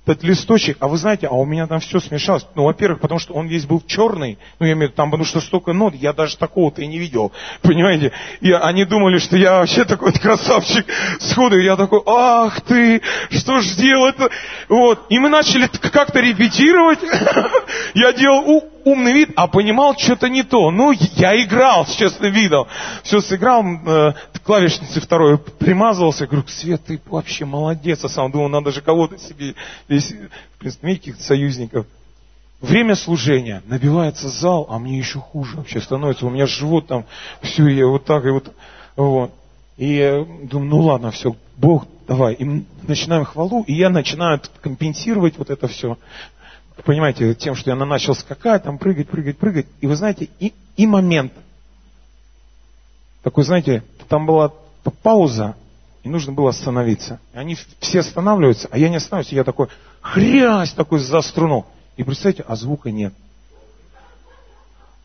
этот листочек, а вы знаете, а у меня там все смешалось. Ну, во-первых, потому что он весь был черный, ну, я имею в виду, там, потому что столько нот, я даже такого-то и не видел, понимаете? И они думали, что я вообще такой красавчик сходу, и я такой, ах ты, что ж делать-то? Вот, и мы начали как-то репетировать, я делал умный вид, а понимал что-то не то. Ну, я играл с честным видом. Все сыграл, э, клавишницы второй примазывался. Я говорю, Свет, ты вообще молодец. А сам думал, надо же кого-то себе здесь, в принципе, каких-то союзников. Время служения. Набивается зал, а мне еще хуже вообще становится. У меня живот там, все, я вот так и вот. вот. И я думаю, ну ладно, все, Бог, давай. И начинаем хвалу, и я начинаю компенсировать вот это все понимаете, тем, что я начал скакать, там прыгать, прыгать, прыгать. И вы знаете, и, и момент. Такой, знаете, там была пауза, и нужно было остановиться. И они все останавливаются, а я не останавливаюсь. Я такой, хрясь такой за струну. И представьте, а звука нет.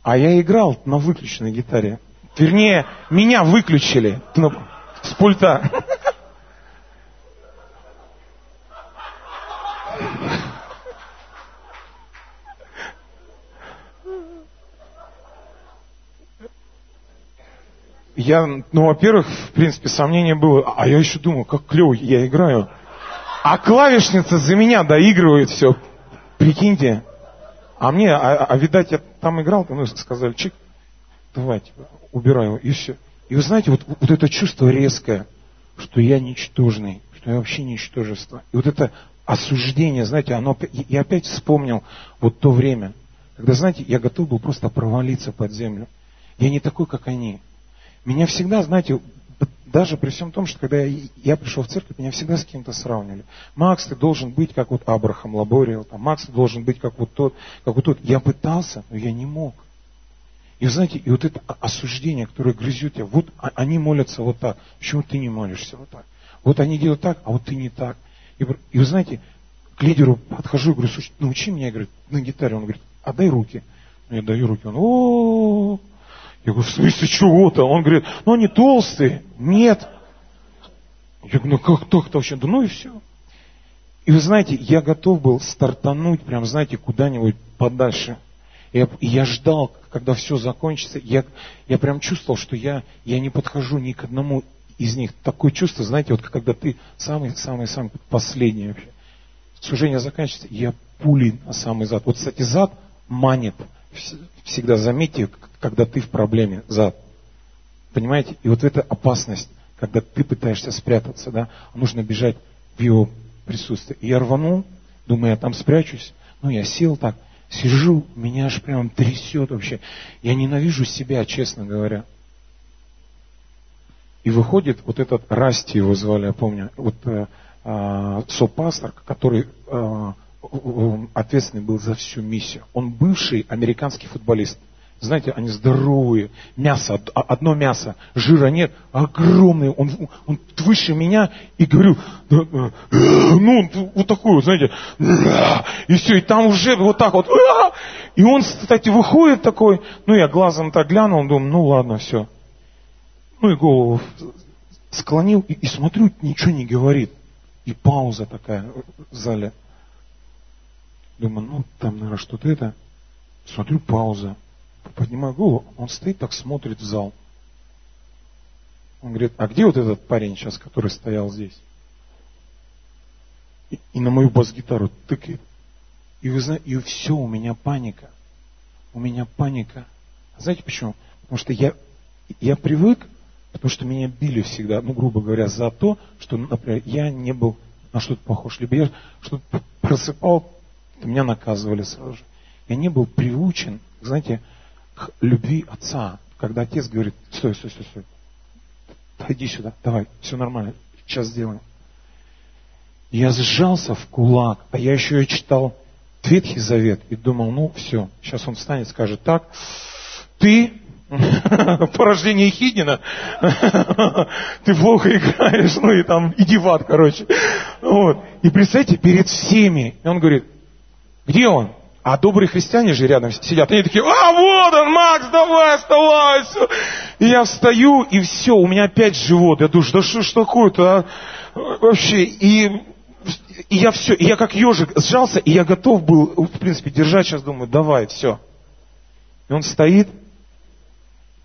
А я играл на выключенной гитаре. Вернее, меня выключили с пульта. я, ну, во-первых, в принципе, сомнение было, а я еще думал, как клево я играю. А клавишница за меня доигрывает все. Прикиньте. А мне, а, а видать, я там играл, ну, сказали, чик, давайте, типа, убираю, и все. И вы знаете, вот, вот это чувство резкое, что я ничтожный, что я вообще ничтожество. И вот это осуждение, знаете, оно, я опять вспомнил вот то время, когда, знаете, я готов был просто провалиться под землю. Я не такой, как они. Меня всегда, знаете, даже при всем том, что когда я, я пришел в церковь, меня всегда с кем-то сравнивали. Макс, ты должен быть как вот Абрахам Лабориел, там, Макс, ты должен быть как вот тот, как вот тот. Я пытался, но я не мог. И знаете, и вот это осуждение, которое грызет тебя, вот а, они молятся вот так. Почему ты не молишься вот так? Вот они делают так, а вот ты не так. И, и вы знаете, к лидеру подхожу и говорю, научи меня играть на гитаре. Он говорит, отдай руки. Я даю руки. Он, о Я говорю, в смысле чего-то? Он говорит, ну они толстые. Нет. Я говорю, ну как так-то вообще? Да ну и все. И вы знаете, я готов был стартануть, прям, знаете, куда-нибудь подальше. Я, я ждал, когда все закончится. Я, я прям чувствовал, что я, я не подхожу ни к одному из них. Такое чувство, знаете, вот когда ты самый-самый-самый последний вообще. Служение заканчивается, я пулей на самый зад. Вот, кстати, зад манит. Всегда заметьте, когда ты в проблеме, зад. Понимаете? И вот эта опасность, когда ты пытаешься спрятаться, да, нужно бежать в его присутствие. И я рванул, думаю, я там спрячусь. Ну, я сел так, сижу, меня аж прям трясет вообще. Я ненавижу себя, честно говоря. И выходит вот этот Расти его звали, я помню, вот э, э, сопастор, который э, ответственный был за всю миссию. Он бывший американский футболист. Знаете, они здоровые, мясо, одно мясо, жира нет, огромные, он, он выше меня, и говорю, ну, вот такой вот, знаете, и все, и там уже вот так вот, и он, кстати, выходит такой, ну, я глазом так глянул, думаю, ну, ладно, все, ну и голову склонил и, и смотрю, ничего не говорит. И пауза такая в зале. Думаю, ну там, наверное, что-то это. Смотрю, пауза. Поднимаю голову, он стоит так, смотрит в зал. Он говорит, а где вот этот парень сейчас, который стоял здесь? И, и на мою бас-гитару тыкает. И вы знаете, и все, у меня паника. У меня паника. Знаете почему? Потому что я, я привык Потому что меня били всегда, ну, грубо говоря, за то, что, например, я не был на что-то похож. Либо я что-то просыпал, меня наказывали сразу же. Я не был приучен, знаете, к любви отца. Когда отец говорит, стой, стой, стой, стой, иди сюда, давай, все нормально, сейчас сделаем. Я сжался в кулак, а я еще и читал Ветхий Завет и думал, ну все, сейчас он встанет, скажет так, ты порождение Хиднина, ты плохо играешь, ну и там, иди в ад, короче. Вот. И представьте, перед всеми, и он говорит, где он? А добрые христиане же рядом сидят. Они такие, а вот он, Макс, давай, вставай. Все. И я встаю, и все, у меня опять живот. Я думаю, да что ж такое-то, а? Вообще, и, и я все, и я как ежик сжался, и я готов был, в принципе, держать, сейчас думаю, давай, все. И он стоит,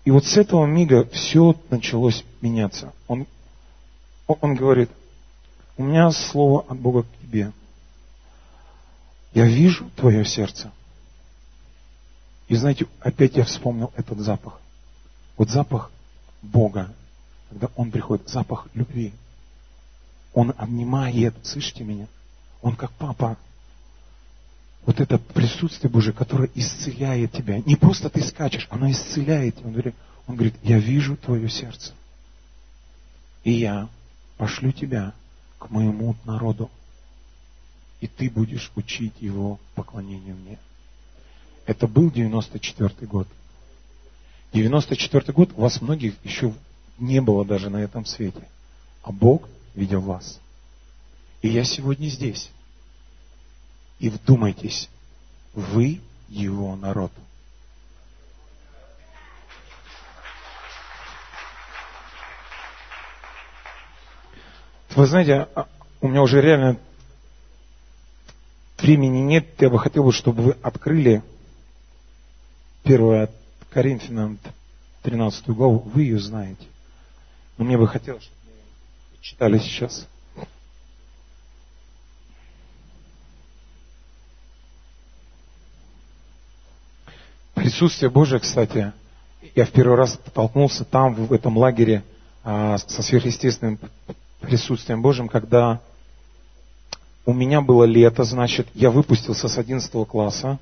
и вот с этого мига все началось меняться. Он, он говорит, у меня слово от Бога к тебе. Я вижу твое сердце. И знаете, опять я вспомнил этот запах. Вот запах Бога, когда Он приходит, запах любви. Он обнимает, слышите меня? Он как папа вот это присутствие Божие, которое исцеляет тебя. Не просто ты скачешь, оно исцеляет. Он говорит, он говорит, я вижу твое сердце. И я пошлю тебя к моему народу. И ты будешь учить его поклонению мне. Это был 94 год. 94 год у вас многих еще не было даже на этом свете. А Бог видел вас. И я сегодня здесь. И вдумайтесь, вы его народ. Вы знаете, а, у меня уже реально времени нет. Я бы хотел, чтобы вы открыли 1 Коринфянам 13 главу. Вы ее знаете. Но мне бы хотелось, чтобы вы читали сейчас. Присутствие Божие, кстати, я в первый раз столкнулся там, в этом лагере, а, со сверхъестественным присутствием Божьим, когда у меня было лето, значит, я выпустился с 11 класса,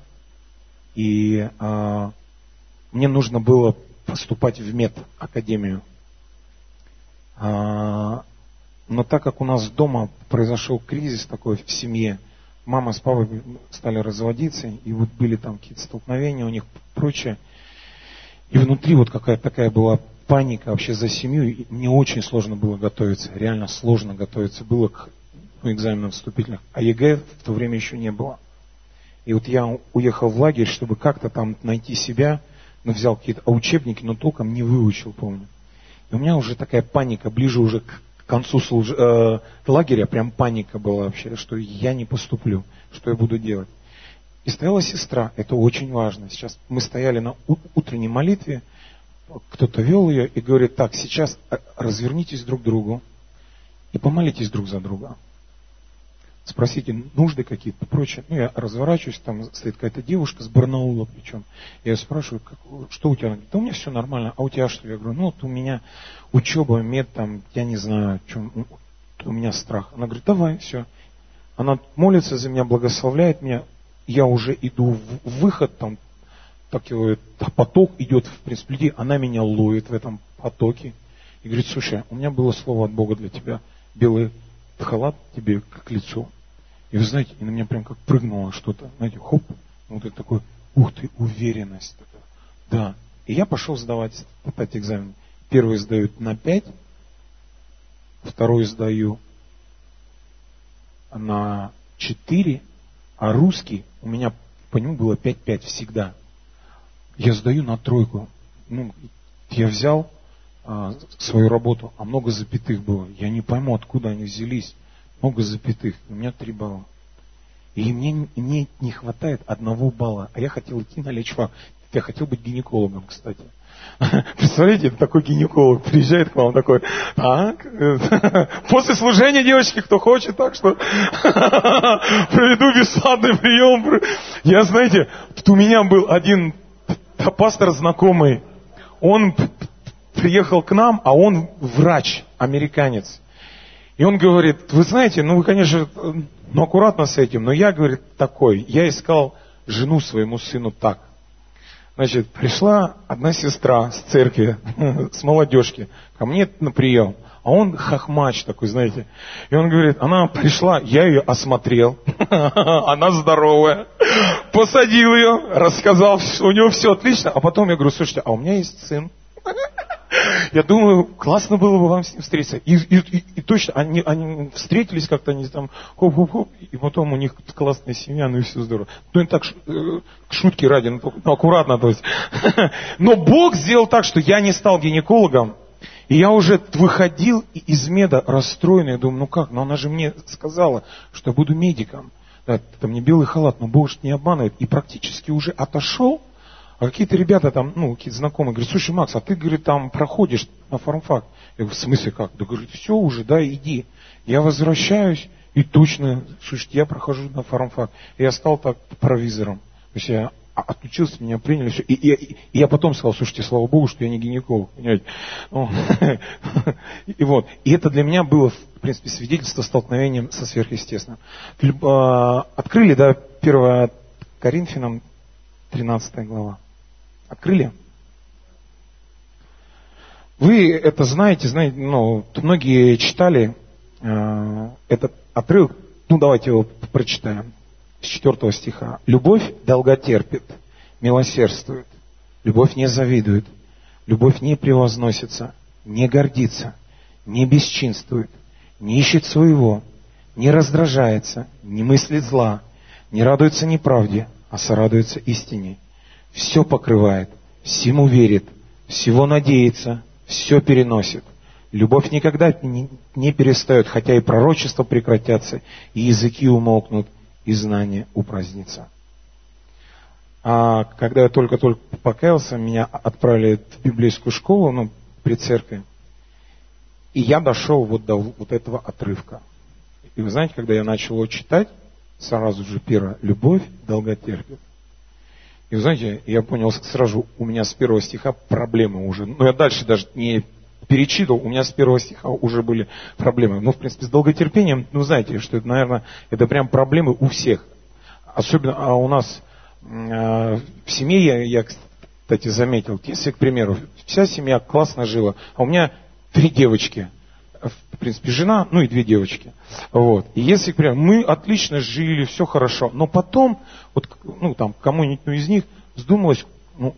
и а, мне нужно было поступать в медакадемию. А, но так как у нас дома произошел кризис такой в семье, мама с папой стали разводиться, и вот были там какие-то столкновения у них, прочее. И внутри вот какая-то такая была паника вообще за семью, и мне очень сложно было готовиться, реально сложно готовиться было к ну, экзаменам вступительных, а ЕГЭ в то время еще не было. И вот я уехал в лагерь, чтобы как-то там найти себя, но взял какие-то учебники, но толком не выучил, помню. И у меня уже такая паника, ближе уже к концу служ... э, лагеря, прям паника была вообще, что я не поступлю, что я буду делать. И стояла сестра, это очень важно. Сейчас мы стояли на утренней молитве, кто-то вел ее и говорит, так, сейчас э, развернитесь друг к другу и помолитесь друг за друга спросите нужды какие-то, прочее. Ну, я разворачиваюсь, там стоит какая-то девушка с Барнаула причем. Я спрашиваю, как, что у тебя? Она говорит, да у меня все нормально, а у тебя что? Я говорю, ну вот у меня учеба, мед, там, я не знаю, чем, ну, у меня страх. Она говорит, давай, все. Она молится за меня, благословляет меня. Я уже иду в выход, там, так поток идет, в принципе, людей. Она меня ловит в этом потоке. И говорит, слушай, у меня было слово от Бога для тебя. Белый халат тебе как лицо. И вы знаете, и на меня прям как прыгнуло что-то, знаете, хоп, вот это такой, ух ты, уверенность. Да. И я пошел сдавать опять экзамен. Первый сдают на 5, второй сдаю на 4, а русский у меня по нему было 5-5 всегда. Я сдаю на тройку. Ну, я взял а, свою работу, а много запятых было. Я не пойму, откуда они взялись много запятых, у меня три балла. И мне, мне не хватает одного балла. А я хотел идти на лечфак. Я хотел быть гинекологом, кстати. Представляете, такой гинеколог приезжает к вам такой, так, после служения, девочки, кто хочет, так что проведу бесплатный прием. Я, знаете, у меня был один пастор знакомый, он приехал к нам, а он врач, американец. И он говорит, вы знаете, ну вы, конечно, ну аккуратно с этим, но я, говорит, такой, я искал жену своему сыну так. Значит, пришла одна сестра с церкви, с молодежки, ко мне на прием. А он хохмач такой, знаете. И он говорит, она пришла, я ее осмотрел, она здоровая, посадил ее, рассказал, у него все отлично. А потом я говорю, слушайте, а у меня есть сын. Я думаю, классно было бы вам с ним встретиться. И, и, и, и точно, они, они встретились как-то, они там хоп-хоп-хоп, и потом у них классная семья, ну и все здорово. Ну, это так, э, шутки ради, ну, ну аккуратно, то есть. Но Бог сделал так, что я не стал гинекологом, и я уже выходил из меда расстроенный, я думаю, ну как, ну она же мне сказала, что я буду медиком. Да, это мне белый халат, но Бог же не обманывает. И практически уже отошел, а какие-то ребята там, ну, какие-то знакомые, говорят, слушай, Макс, а ты, говорит, там проходишь на фармфак. Я говорю, в смысле как? Да, говорит, все уже, да, иди. Я возвращаюсь, и точно, слушайте, я прохожу на фармфак. Я стал так провизором. То есть я отключился, меня приняли, все. И, и, и я потом сказал, слушайте, слава Богу, что я не гинеколог, понимаете. Ну, и вот. И это для меня было, в принципе, свидетельство столкновением со сверхъестественным. А, открыли, да, 1 Коринфянам 13 глава. Открыли? Вы это знаете, знаете, ну, многие читали э, этот отрывок, ну давайте его прочитаем, с 4 стиха. Любовь долготерпит, милосердствует, любовь не завидует, любовь не превозносится, не гордится, не бесчинствует, не ищет своего, не раздражается, не мыслит зла, не радуется неправде, а сорадуется истине все покрывает, всему верит, всего надеется, все переносит. Любовь никогда не, перестает, хотя и пророчества прекратятся, и языки умолкнут, и знания упразднится. А когда я только-только покаялся, меня отправили в библейскую школу, ну, при церкви. И я дошел вот до вот этого отрывка. И вы знаете, когда я начал его читать, сразу же первое, любовь долготерпит. И вы знаете, я понял сразу, у меня с первого стиха проблемы уже. Но я дальше даже не перечитывал, у меня с первого стиха уже были проблемы. Ну, в принципе, с долготерпением, ну, знаете, что это, наверное, это прям проблемы у всех. Особенно а у нас э, в семье, я, я, кстати, заметил, если, к примеру, вся семья классно жила, а у меня три девочки, в принципе, жена, ну и две девочки. Вот. И если, к мы отлично жили, все хорошо, но потом, вот, ну, там, кому-нибудь из них вздумалось, ну,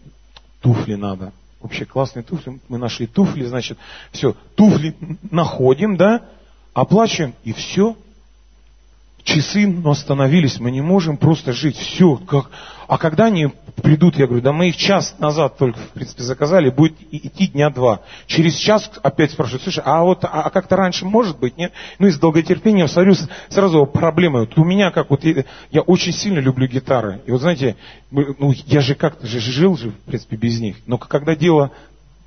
туфли надо. Вообще классные туфли. Мы нашли туфли, значит, все, туфли находим, да, оплачиваем, и все, часы но остановились, мы не можем просто жить, все. Как... А когда они придут, я говорю, да мы их час назад только, в принципе, заказали, будет идти дня два. Через час опять спрашивают, слушай, а вот, а, а как-то раньше может быть, нет? Ну и с долготерпением смотрю, сразу проблемы. Вот у меня как вот, я очень сильно люблю гитары. И вот знаете, ну я же как-то же жил же, в принципе, без них. Но когда дело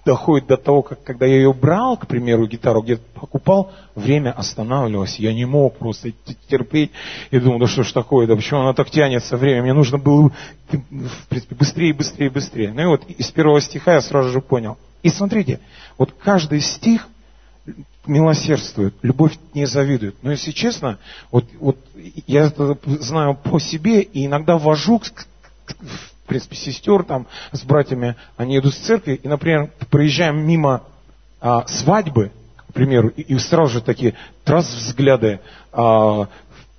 доходит до того, как когда я ее брал, к примеру, гитару где-то покупал, время останавливалось. Я не мог просто терпеть. И думал, да что ж такое, да почему она так тянется время? Мне нужно было, в принципе, быстрее, быстрее, быстрее. Ну и вот из первого стиха я сразу же понял. И смотрите, вот каждый стих милосердствует, любовь не завидует. Но если честно, вот, вот я это знаю по себе и иногда вожу к, к, принципе, сестер там с братьями, они идут с церкви, и, например, проезжаем мимо а, свадьбы, к примеру, и, и сразу же такие трасс взгляды а,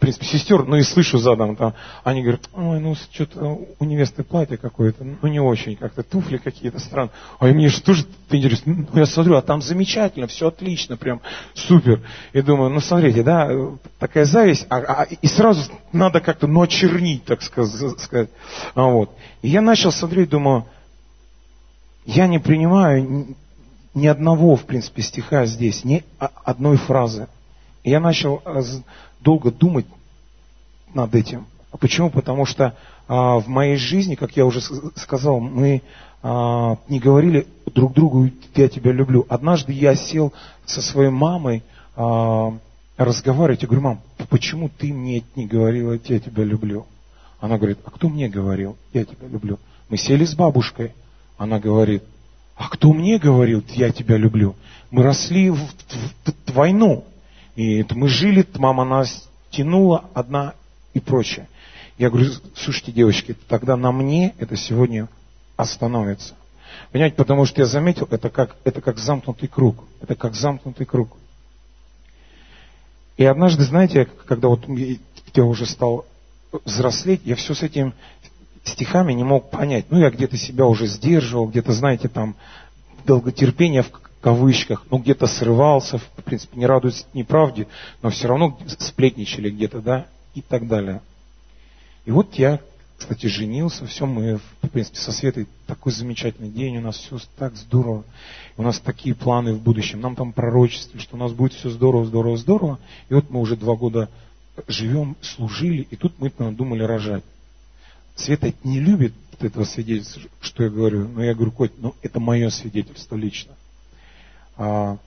принципе, сестер, ну и слышу задом, там, они говорят, ой, ну что-то у невесты платье какое-то, ну не очень, как-то туфли какие-то странные. А мне же тоже интересно, ну я смотрю, а там замечательно, все отлично, прям супер. И думаю, ну смотрите, да, такая зависть, а, а, и сразу надо как-то, ну очернить, так сказать. А, вот. И я начал смотреть, думаю, я не принимаю ни одного, в принципе, стиха здесь, ни одной фразы. И я начал э, долго думать над этим. Почему? Потому что а, в моей жизни, как я уже сказал, мы а, не говорили друг другу «я тебя люблю». Однажды я сел со своей мамой а, разговаривать. Я говорю, мам, почему ты мне не говорила «я тебя люблю»? Она говорит, а кто мне говорил «я тебя люблю»? Мы сели с бабушкой. Она говорит, а кто мне говорил «я тебя люблю»? Мы росли в, в, в войну. И это мы жили, мама нас тянула одна и прочее. Я говорю, слушайте, девочки, тогда на мне это сегодня остановится. Понимаете, потому что я заметил, это как, это как замкнутый круг. Это как замкнутый круг. И однажды, знаете, когда вот я уже стал взрослеть, я все с этим стихами не мог понять. Ну, я где-то себя уже сдерживал, где-то, знаете, там, долготерпение в кавычках, ну где-то срывался, в принципе, не радуясь неправде, но все равно сплетничали где-то, да, и так далее. И вот я, кстати, женился, все, мы, в принципе, со Светой такой замечательный день, у нас все так здорово, у нас такие планы в будущем, нам там пророчество, что у нас будет все здорово, здорово, здорово, и вот мы уже два года живем, служили, и тут мы думали рожать. Света не любит этого свидетельства, что я говорю, но я говорю, Коть, ну это мое свидетельство лично. А,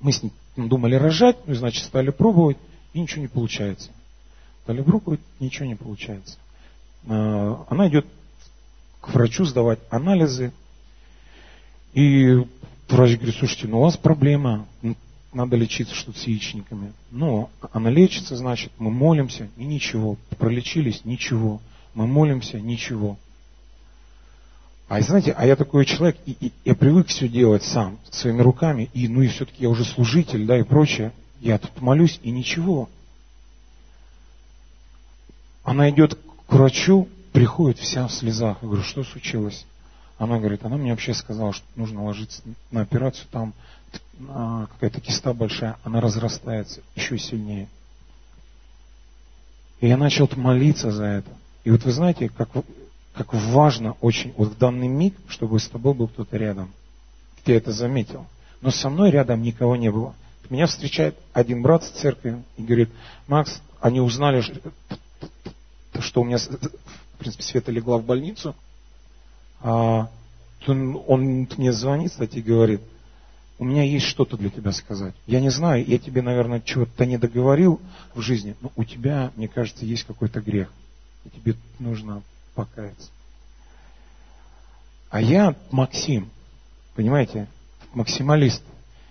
мы с ним думали рожать, ну, значит, стали пробовать, и ничего не получается. Стали пробовать, ничего не получается. А, она идет к врачу сдавать анализы, и врач говорит, слушайте, ну у вас проблема, надо лечиться что-то с яичниками. Но она лечится, значит, мы молимся, и ничего. Пролечились, ничего. Мы молимся, ничего. А знаете, а я такой человек, и, и я привык все делать сам, своими руками, и ну и все-таки я уже служитель, да, и прочее. Я тут молюсь, и ничего. Она идет к врачу, приходит вся в слезах. Я говорю, что случилось? Она говорит, она мне вообще сказала, что нужно ложиться на операцию, там какая-то киста большая, она разрастается еще сильнее. И я начал молиться за это. И вот вы знаете, как как важно очень вот в данный миг, чтобы с тобой был кто-то рядом. Ты это заметил. Но со мной рядом никого не было. Меня встречает один брат с церкви и говорит, Макс, они узнали, что у меня, в принципе, Света легла в больницу. А он, мне звонит, кстати, и говорит, у меня есть что-то для тебя сказать. Я не знаю, я тебе, наверное, чего-то не договорил в жизни, но у тебя, мне кажется, есть какой-то грех. И тебе нужно покаяться. А я Максим, понимаете, максималист.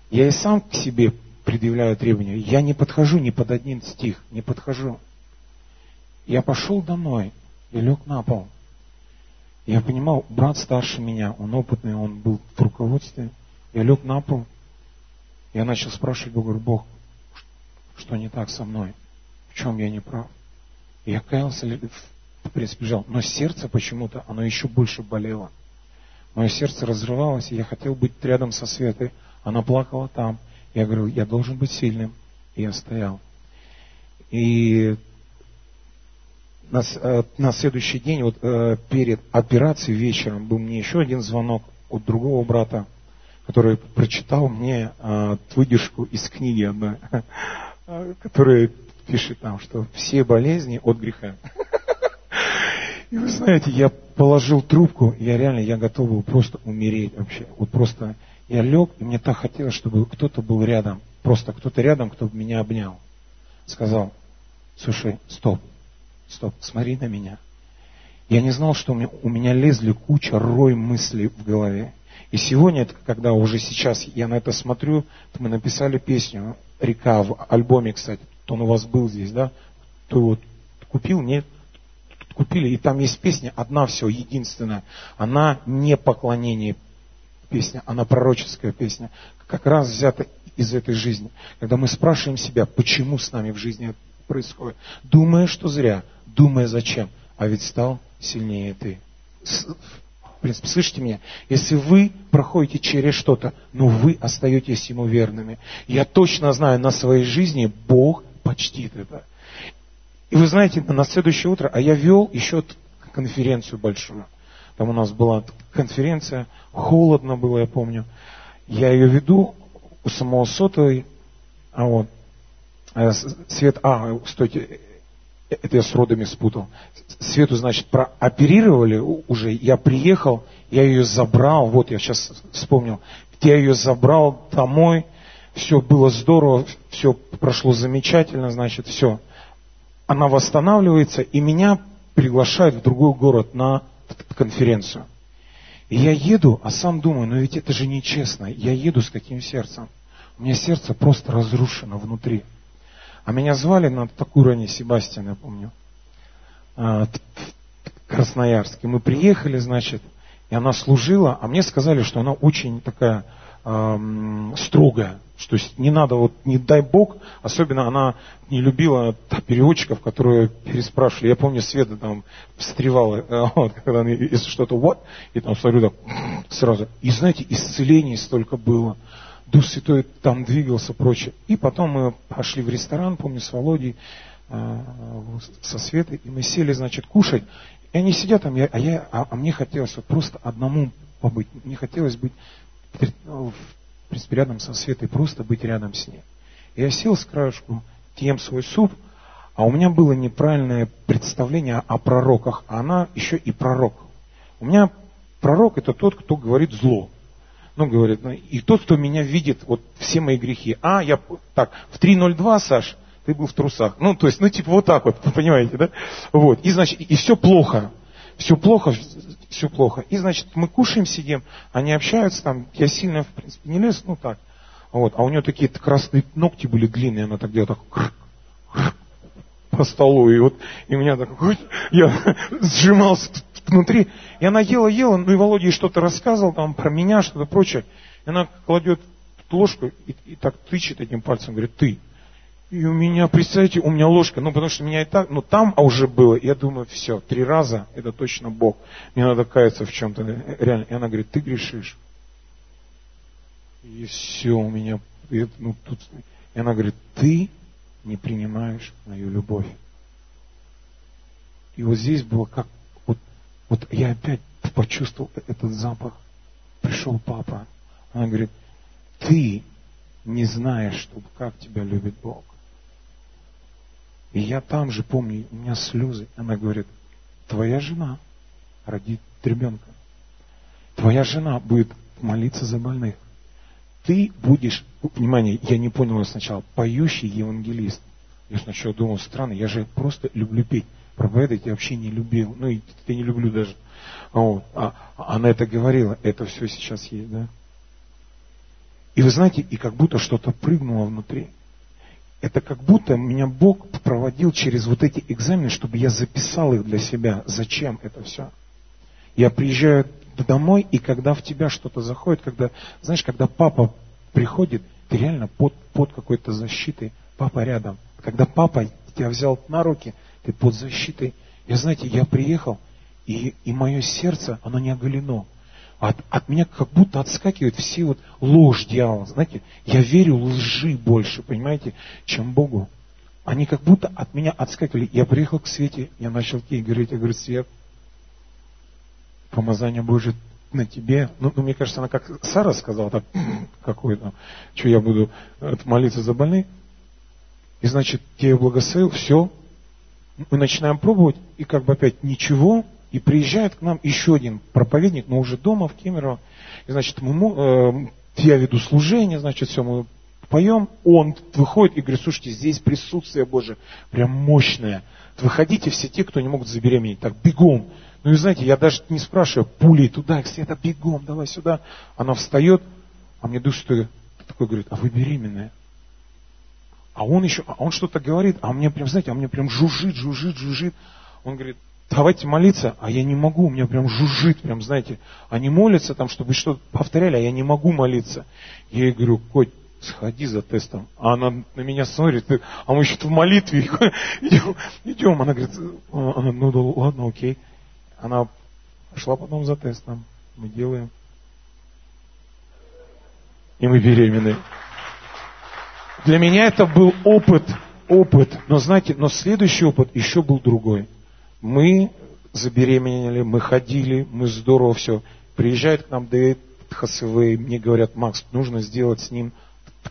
Я и сам к себе предъявляю требования. Я не подхожу ни под один стих, не подхожу. Я пошел домой, я лег на пол. Я понимал, брат старше меня, он опытный, он был в руководстве. Я лег на пол, я начал спрашивать Бога, Бог, что не так со мной? В чем я не прав? Я каялся, в принципе, жал. Но сердце почему-то, оно еще больше болело. Мое сердце разрывалось, и я хотел быть рядом со Светой. Она плакала там. Я говорю, я должен быть сильным. И я стоял. И на, э, на следующий день, вот э, перед операцией вечером, был мне еще один звонок от другого брата, который прочитал мне э, выдержку из книги одной, которая пишет там, что все болезни от греха. И вы знаете, я положил трубку, я реально, я готов был просто умереть вообще. Вот просто я лег, и мне так хотелось, чтобы кто-то был рядом. Просто кто-то рядом, кто бы меня обнял. Сказал, слушай, стоп, стоп, смотри на меня. Я не знал, что у меня, у меня лезли куча, рой мыслей в голове. И сегодня, когда уже сейчас я на это смотрю, мы написали песню «Река» в альбоме, кстати. Он у вас был здесь, да? Кто его купил? Нет? Купили. И там есть песня, одна все, единственная. Она не поклонение песня, она пророческая песня. Как раз взята из этой жизни. Когда мы спрашиваем себя, почему с нами в жизни происходит, думая, что зря, думая, зачем, а ведь стал сильнее ты. В принципе, слышите меня? Если вы проходите через что-то, но вы остаетесь ему верными. Я точно знаю, на своей жизни Бог почтит это. И вы знаете, на следующее утро, а я вел еще конференцию большую. Там у нас была конференция, холодно было, я помню. Я ее веду у самого сотовой, а вот, э, свет, а, стойте, это я с родами спутал. Свету, значит, прооперировали уже, я приехал, я ее забрал, вот я сейчас вспомнил, я ее забрал домой, все было здорово, все прошло замечательно, значит, все. Она восстанавливается, и меня приглашают в другой город на конференцию. И я еду, а сам думаю, ну ведь это же нечестно. Я еду с каким сердцем? У меня сердце просто разрушено внутри. А меня звали на такую ранее Себастьян, я помню, а, в Красноярске. Мы приехали, значит, и она служила, а мне сказали, что она очень такая эм, строгая. Что не надо, вот не дай Бог, особенно она не любила переводчиков, которые переспрашивали. Я помню, Света там встревала, э, вот, когда она, если что-то вот, и там смотрю так сразу. И знаете, исцелений столько было. Дух Святой там двигался, прочее. И потом мы пошли в ресторан, помню, с Володей, э, со Светой, и мы сели, значит, кушать. И они сидят там, а, я, а, а мне хотелось вот просто одному побыть. Мне хотелось быть в принципе, рядом со Светой, просто быть рядом с ней. Я сел с краешку, ем свой суп, а у меня было неправильное представление о пророках, а она еще и пророк. У меня пророк это тот, кто говорит зло ну, говорит, ну, и тот, кто меня видит, вот все мои грехи. А, я, так, в 3.02, Саш, ты был в трусах. Ну, то есть, ну, типа вот так вот, понимаете, да? Вот, и, значит, и все плохо. Все плохо, все плохо. И, значит, мы кушаем, сидим, они общаются там, я сильно, в принципе, не лез, ну, так. Вот, а у нее такие красные ногти были длинные, она так делала, так, по столу, и вот, и меня так, я сжимался внутри. И она ела, ела, ну и Володя ей что-то рассказывал там про меня, что-то прочее. И она кладет ложку и, и так тычет этим пальцем, говорит, ты. И у меня, представьте, у меня ложка, ну потому что меня и так, ну там а уже было, я думаю, все, три раза, это точно Бог. Мне надо каяться в чем-то, реально. И она говорит, ты грешишь. И все, у меня, и, ну, тут, и она говорит, ты не принимаешь мою любовь. И вот здесь было как вот я опять почувствовал этот запах. Пришел папа. Она говорит, ты не знаешь, как тебя любит Бог. И я там же помню, у меня слезы. Она говорит, твоя жена родит ребенка. Твоя жена будет молиться за больных. Ты будешь, внимание, я не понял ее сначала, поющий евангелист. Я сначала думал, странно, я же просто люблю петь проповедовать я вообще не любил. Ну, и я не люблю даже. Вот. А, она это говорила, это все сейчас есть, да? И вы знаете, и как будто что-то прыгнуло внутри. Это как будто меня Бог проводил через вот эти экзамены, чтобы я записал их для себя. Зачем это все? Я приезжаю домой, и когда в тебя что-то заходит, когда, знаешь, когда папа приходит, ты реально под, под какой-то защитой, папа рядом. Когда папа тебя взял на руки, ты под защитой. Я, знаете, я приехал, и, и мое сердце, оно не оголено. От, от меня как будто отскакивает все вот ложь дьявола. Знаете, я верю лжи больше, понимаете, чем Богу. Они как будто от меня отскакивали. Я приехал к Свете, я начал ей говорить, я говорю, Свет, помазание Божие на тебе. Ну, ну, мне кажется, она как Сара сказала, так, какой там, что я буду э, молиться за больных. И значит, я ее благословил, все. Мы начинаем пробовать, и как бы опять ничего, и приезжает к нам еще один проповедник, но уже дома, в Кемерово. И, значит, мы, э, я веду служение, значит, все, мы поем. Он выходит и говорит, слушайте, здесь присутствие Божие прям мощное. Выходите все те, кто не могут забеременеть. Так, бегом. Ну и знаете, я даже не спрашиваю, пулей туда, Света, бегом, давай сюда. Она встает, а мне душ что такой говорит, а вы беременная. А он еще, а он что-то говорит, а мне прям, знаете, а мне прям жужжит, жужжит, жужжит. Он говорит, давайте молиться, а я не могу, у меня прям жужжит, прям, знаете, они молятся там, чтобы что-то повторяли, а я не могу молиться. Я ей говорю, Коть, сходи за тестом. А она на меня смотрит, а мы еще в молитве идем, идем. Она говорит, «А, ну да ладно, окей. Она пошла потом за тестом, мы делаем. И мы беременны. Для меня это был опыт, опыт. Но знаете, но следующий опыт еще был другой. Мы забеременели, мы ходили, мы здорово все. Приезжает к нам Дэвид Хасевей, мне говорят, Макс, нужно сделать с ним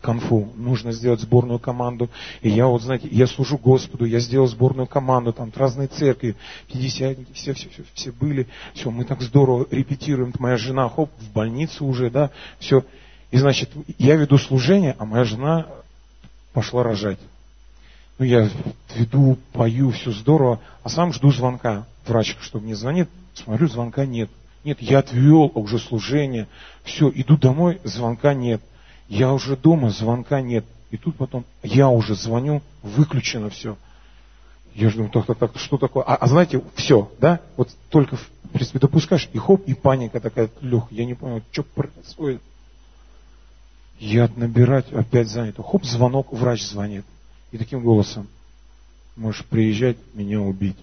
конфу, нужно сделать сборную команду. И я вот, знаете, я служу Господу, я сделал сборную команду, там разные церкви, пятидесятники, все, все, все, все были, все, мы так здорово репетируем, моя жена, хоп, в больницу уже, да, все. И значит, я веду служение, а моя жена пошла рожать. Ну, я веду, пою, все здорово, а сам жду звонка. Врач, что мне звонит, смотрю, звонка нет. Нет, я отвел уже служение, все, иду домой, звонка нет. Я уже дома, звонка нет. И тут потом я уже звоню, выключено все. Я же думаю, так, так, так, что такое? А, а знаете, все, да? Вот только, в принципе, допускаешь, и хоп, и паника такая, Лех, я не понял, что происходит. Я набирать опять занято. Хоп, звонок, врач звонит. И таким голосом, можешь приезжать, меня убить.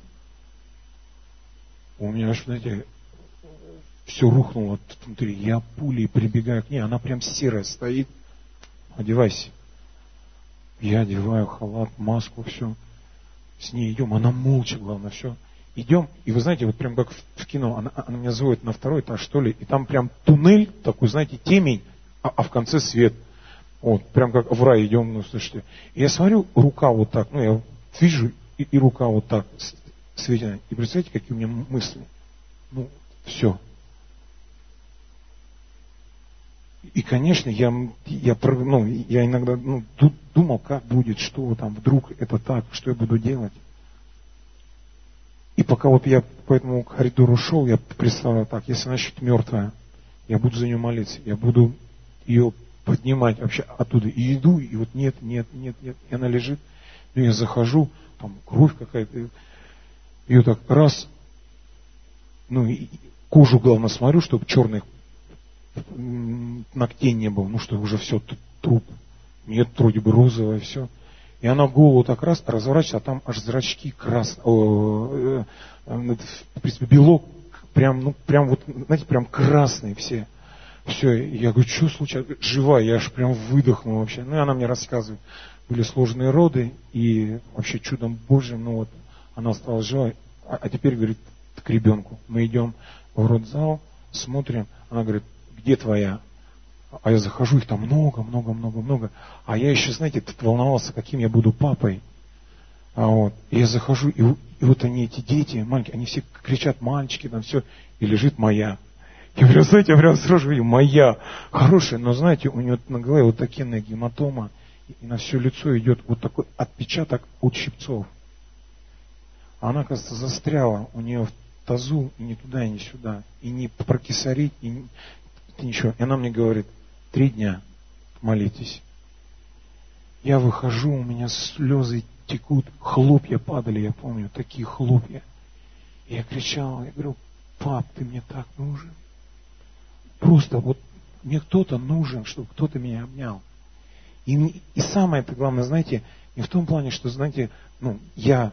У меня, знаете, все рухнуло внутри. Я пулей прибегаю к ней, она прям серая стоит. Одевайся. Я одеваю халат, маску, все. С ней идем, она молча, главное, все. Идем, и вы знаете, вот прям как в кино, она, она меня зовет на второй этаж, что ли, и там прям туннель, такой, знаете, темень, а, а в конце свет. Вот, прям как в рай идем, ну, слушайте. И я смотрю, рука вот так, ну, я вижу, и, и рука вот так светена. И представляете, какие у меня мысли? Ну, все. И, конечно, я, я, ну, я иногда ну, думал, как будет, что там, вдруг это так, что я буду делать. И пока вот я по этому коридору шел, я представлял так, если она мертвая, я буду за нее молиться, я буду ее поднимать вообще оттуда. И иду, и вот нет, нет, нет, нет, и она лежит, ну я захожу, там кровь какая-то, ее так раз, ну и кожу, главное, смотрю, чтобы черных ногтей не было, ну что уже все, труп. Нет, вроде бы розовое, все. И она голову так раз разворачивается, а там аж зрачки красные, э, э, в принципе, белок прям, ну, прям вот, знаете, прям красные все. Все, я говорю, что случилось? Живая, я аж прям выдохнул вообще. Ну, и она мне рассказывает, были сложные роды, и вообще чудом Божьим, ну вот, она стала жива. А, а теперь, говорит, к ребенку. Мы идем в родзал, смотрим, она говорит, где твоя? А я захожу, их там много, много, много, много. А я еще, знаете, тут волновался, каким я буду папой. А вот, и я захожу, и, и вот они, эти дети, маленькие, они все кричат, мальчики, там все, и лежит моя. Я прям, знаете, я прям сразу видю, моя, хорошая, но знаете, у нее на голове вот такие гематома, и на все лицо идет вот такой отпечаток от щипцов. Она, кажется, застряла у нее в тазу, и ни туда, и ни сюда. И не прокисарить, и, ничего. И она мне говорит, три дня, молитесь. Я выхожу, у меня слезы текут, хлопья падали, я помню, такие хлопья. И я кричал, я говорю, пап, ты мне так нужен. Просто вот мне кто-то нужен, чтобы кто-то меня обнял. И, и самое главное, знаете, не в том плане, что, знаете, ну, я,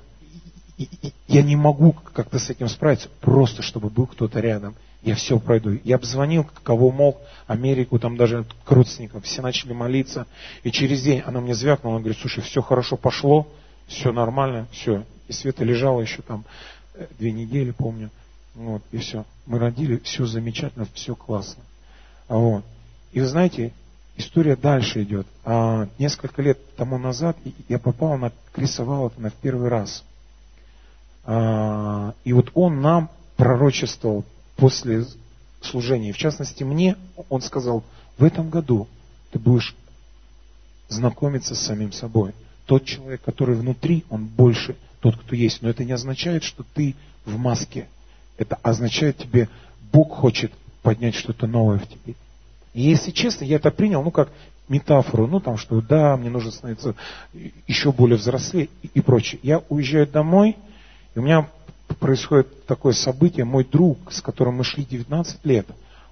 я не могу как-то с этим справиться, просто чтобы был кто-то рядом. Я все пройду. Я обзвонил, кого мог, Америку, там даже к родственникам. Все начали молиться. И через день она мне звякнула, она говорит, слушай, все хорошо пошло, все нормально, все. И Света лежала еще там э, две недели, помню. Вот, и все. Мы родили, все замечательно, все классно. Вот. И вы знаете, история дальше идет. А, несколько лет тому назад я попал на Криса Валатона в первый раз. А, и вот он нам пророчествовал после служения. В частности, мне он сказал, в этом году ты будешь знакомиться с самим собой. Тот человек, который внутри, он больше тот, кто есть. Но это не означает, что ты в маске. Это означает тебе, Бог хочет поднять что-то новое в тебе. И если честно, я это принял, ну, как метафору, ну, там, что да, мне нужно становиться еще более взрослее и, и прочее. Я уезжаю домой, и у меня происходит такое событие. Мой друг, с которым мы шли 19 лет,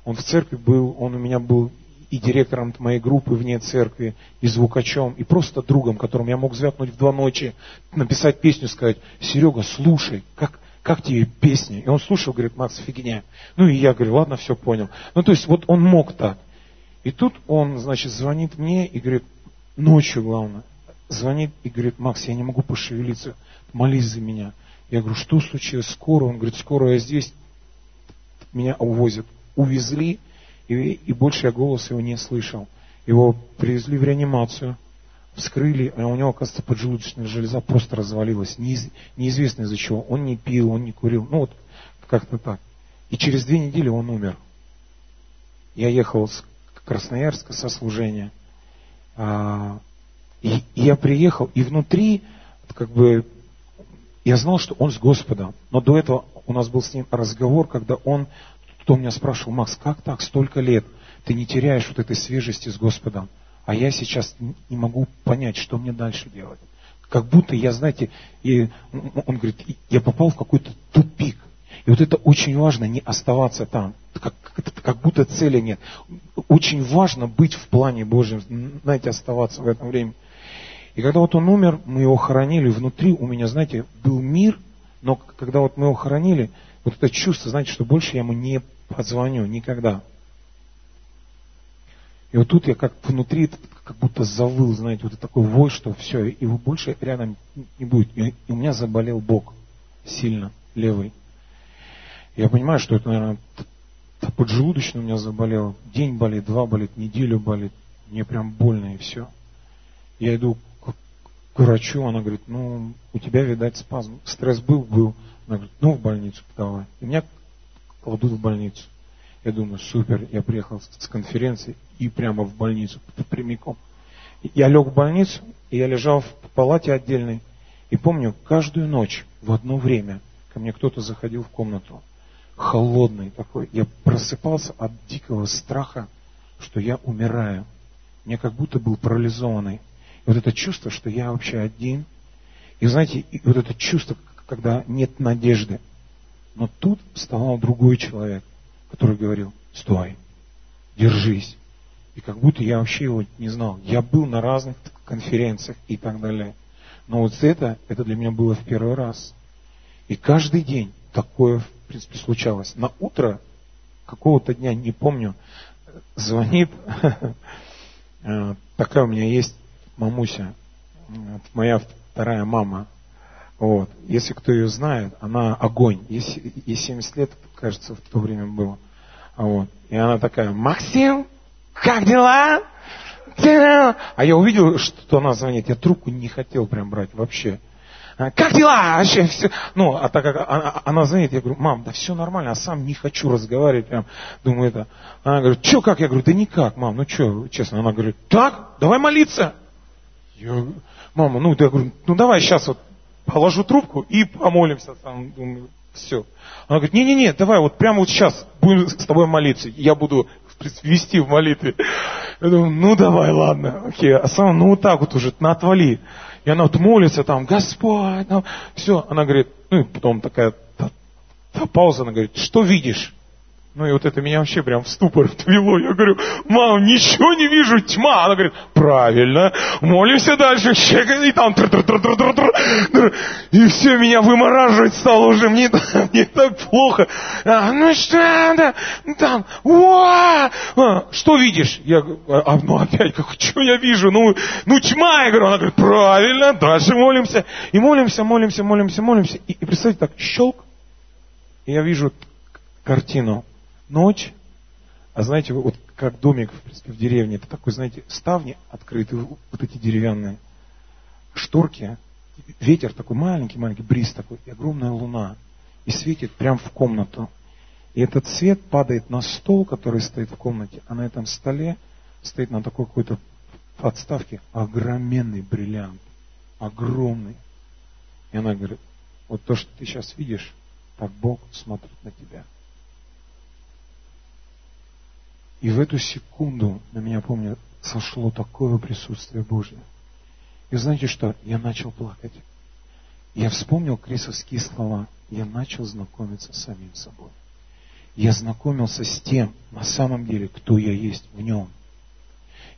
он в церкви был, он у меня был и директором моей группы вне церкви, и звукачом, и просто другом, которому я мог звякнуть в два ночи, написать песню, сказать, Серега, слушай, как, как тебе песня? И он слушал, говорит, Макс, фигня. Ну и я говорю, ладно, все понял. Ну то есть вот он мог так. И тут он, значит, звонит мне и говорит, ночью главное, звонит и говорит, Макс, я не могу пошевелиться, молись за меня. Я говорю, что случилось? Скоро? Он говорит, скоро я здесь, меня увозят. Увезли, и, и больше я голос его не слышал. Его привезли в реанимацию, вскрыли, а у него, оказывается, поджелудочная железа просто развалилась. Неиз, неизвестно из-за чего. Он не пил, он не курил. Ну вот как-то так. И через две недели он умер. Я ехал с Красноярска со служения. А, и, и я приехал, и внутри, как бы, я знал, что он с Господом. Но до этого у нас был с ним разговор, когда он, кто меня спрашивал, Макс, как так, столько лет, ты не теряешь вот этой свежести с Господом? А я сейчас не могу понять, что мне дальше делать. Как будто я, знаете, и он говорит, я попал в какой-то тупик. И вот это очень важно, не оставаться там, как, как будто цели нет. Очень важно быть в плане Божьем, знаете, оставаться в этом времени. И когда вот он умер, мы его хоронили, внутри у меня, знаете, был мир, но когда вот мы его хоронили, вот это чувство, знаете, что больше я ему не позвоню никогда. И вот тут я как внутри как будто завыл, знаете, вот такой вой, что все, его больше рядом не будет. И у меня заболел бок сильно, левый. Я понимаю, что это, наверное, поджелудочный у меня заболел. День болит, два болит, неделю болит. Мне прям больно и все. Я иду к, к врачу, она говорит, ну, у тебя, видать, спазм. Стресс был, был. Она говорит, ну, в больницу давай. И меня кладут в больницу. Я думаю, супер, я приехал с конференции и прямо в больницу, прямиком. Я лег в больницу, и я лежал в палате отдельной. И помню, каждую ночь в одно время ко мне кто-то заходил в комнату холодный такой. Я просыпался от дикого страха, что я умираю. Мне как будто был парализованный. И вот это чувство, что я вообще один. И знаете, и вот это чувство, когда нет надежды. Но тут вставал другой человек, который говорил, стой, держись. И как будто я вообще его не знал. Я был на разных конференциях и так далее. Но вот это, это для меня было в первый раз. И каждый день такое, в принципе, случалось. На утро какого-то дня, не помню, звонит, э, такая у меня есть мамуся, моя вторая мама. Вот. Если кто ее знает, она огонь. Ей, ей 70 лет, кажется, в то время было. Вот. И она такая, Максим, как дела? А я увидел, что она звонит. Я трубку не хотел прям брать вообще. А, как дела? Вообще все. Ну, а так как она, она звонит, я говорю, мам, да все нормально, а сам не хочу разговаривать, прям, думаю, это. Она говорит, что, как? Я говорю, да никак, мам, ну что, честно. Она говорит, так, давай молиться. Я, мама, ну, да, я говорю, ну давай сейчас вот положу трубку и помолимся. Там, думаю, все. Она говорит, не-не-не, давай вот прямо вот сейчас будем с тобой молиться. Я буду вести в молитве. Я думаю, ну давай, ладно, окей. А сам, ну вот так вот уже, на отвали. И она вот молится там, Господь, там, все. Она говорит, ну и потом такая та, та пауза, она говорит, что видишь? Ну и вот это меня вообще прям в ступор ввело. Я говорю, мам, ничего не вижу, тьма. Она говорит, правильно, молимся дальше. И там тр -тр -тр -тр -тр -тр. И все, меня вымораживать стало уже. Мне, мне так плохо. А, ну что, да, там, уа, а, что видишь? Я говорю, а, ну опять, как, что я вижу? Ну, ну тьма, я говорю. Она говорит, правильно, дальше молимся. И молимся, молимся, молимся, молимся. И, и представьте, так, щелк. И я вижу картину ночь, а знаете, вот как домик, в принципе, в деревне, это такой, знаете, ставни открытые, вот эти деревянные, шторки, ветер такой маленький-маленький, бриз такой, и огромная луна, и светит прямо в комнату. И этот свет падает на стол, который стоит в комнате, а на этом столе стоит на такой какой-то подставке огроменный бриллиант, огромный. И она говорит, вот то, что ты сейчас видишь, так Бог смотрит на тебя. И в эту секунду на меня, помню, сошло такое присутствие Божье. И знаете что? Я начал плакать. Я вспомнил крисовские слова. Я начал знакомиться с самим собой. Я знакомился с тем, на самом деле, кто я есть в нем.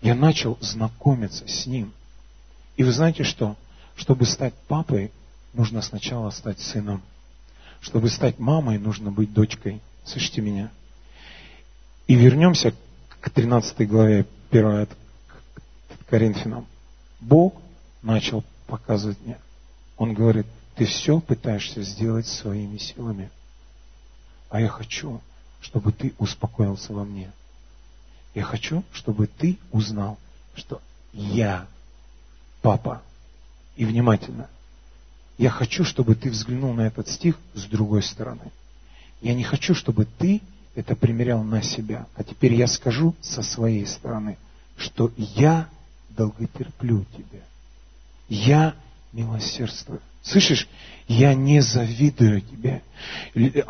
Я начал знакомиться с ним. И вы знаете что? Чтобы стать папой, нужно сначала стать сыном. Чтобы стать мамой, нужно быть дочкой. Слышите меня? И вернемся к 13 главе 1 Коринфянам. Бог начал показывать мне. Он говорит, ты все пытаешься сделать своими силами. А я хочу, чтобы ты успокоился во мне. Я хочу, чтобы ты узнал, что я папа. И внимательно. Я хочу, чтобы ты взглянул на этот стих с другой стороны. Я не хочу, чтобы ты это примерял на себя. А теперь я скажу со своей стороны, что я долготерплю тебя. Я милосердствую. Слышишь? Я не завидую тебе.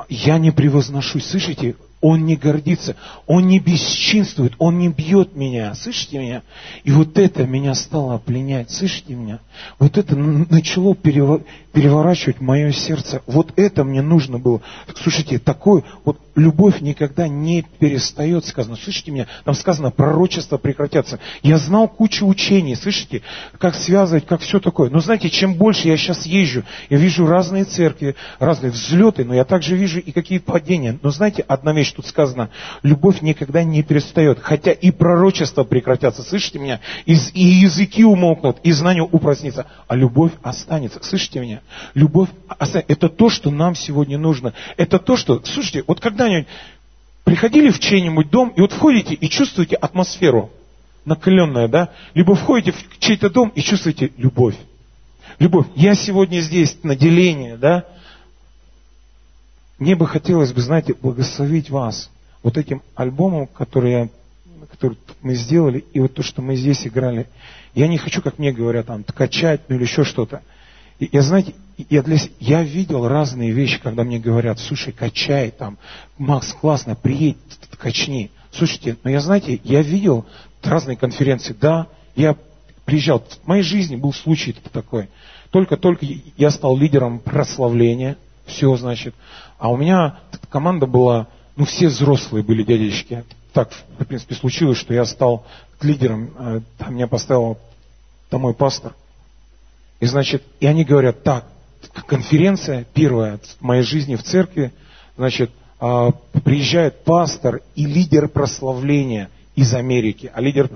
Я не превозношусь. Слышите? Он не гордится, он не бесчинствует, он не бьет меня. Слышите меня? И вот это меня стало пленять. Слышите меня? Вот это начало переворачивать мое сердце. Вот это мне нужно было. Слушайте, такое, вот любовь никогда не перестает, сказано. Слышите меня? Там сказано, пророчества прекратятся. Я знал кучу учений, слышите, как связывать, как все такое. Но знаете, чем больше я сейчас езжу, я вижу разные церкви, разные взлеты, но я также вижу и какие падения. Но знаете, одна вещь тут сказано, любовь никогда не перестает, хотя и пророчества прекратятся, слышите меня? И, и языки умолкнут, и знание упростится, а любовь останется. Слышите меня? Любовь останется. Это то, что нам сегодня нужно. Это то, что, слушайте, вот когда-нибудь приходили в чей-нибудь дом, и вот входите и чувствуете атмосферу накаленная, да? Либо входите в чей-то дом и чувствуете любовь. Любовь. Я сегодня здесь, на деление, да? Мне бы хотелось бы, знаете, благословить вас вот этим альбомом, который, я, который мы сделали, и вот то, что мы здесь играли. Я не хочу, как мне говорят, там, качать, ну или еще что-то. Я, знаете, я, для, я видел разные вещи, когда мне говорят, слушай, качай, там, Макс, классно, приедь, качни. Слушайте, но я, знаете, я видел разные конференции, да, я приезжал, в моей жизни был случай такой. Только-только я стал лидером прославления, все, значит. А у меня команда была, ну, все взрослые были дядечки. Так, в принципе, случилось, что я стал лидером. Э, там меня поставил там мой пастор. И, значит, и они говорят, так, конференция первая в моей жизни в церкви, значит, а, приезжает пастор и лидер прославления из Америки. А лидер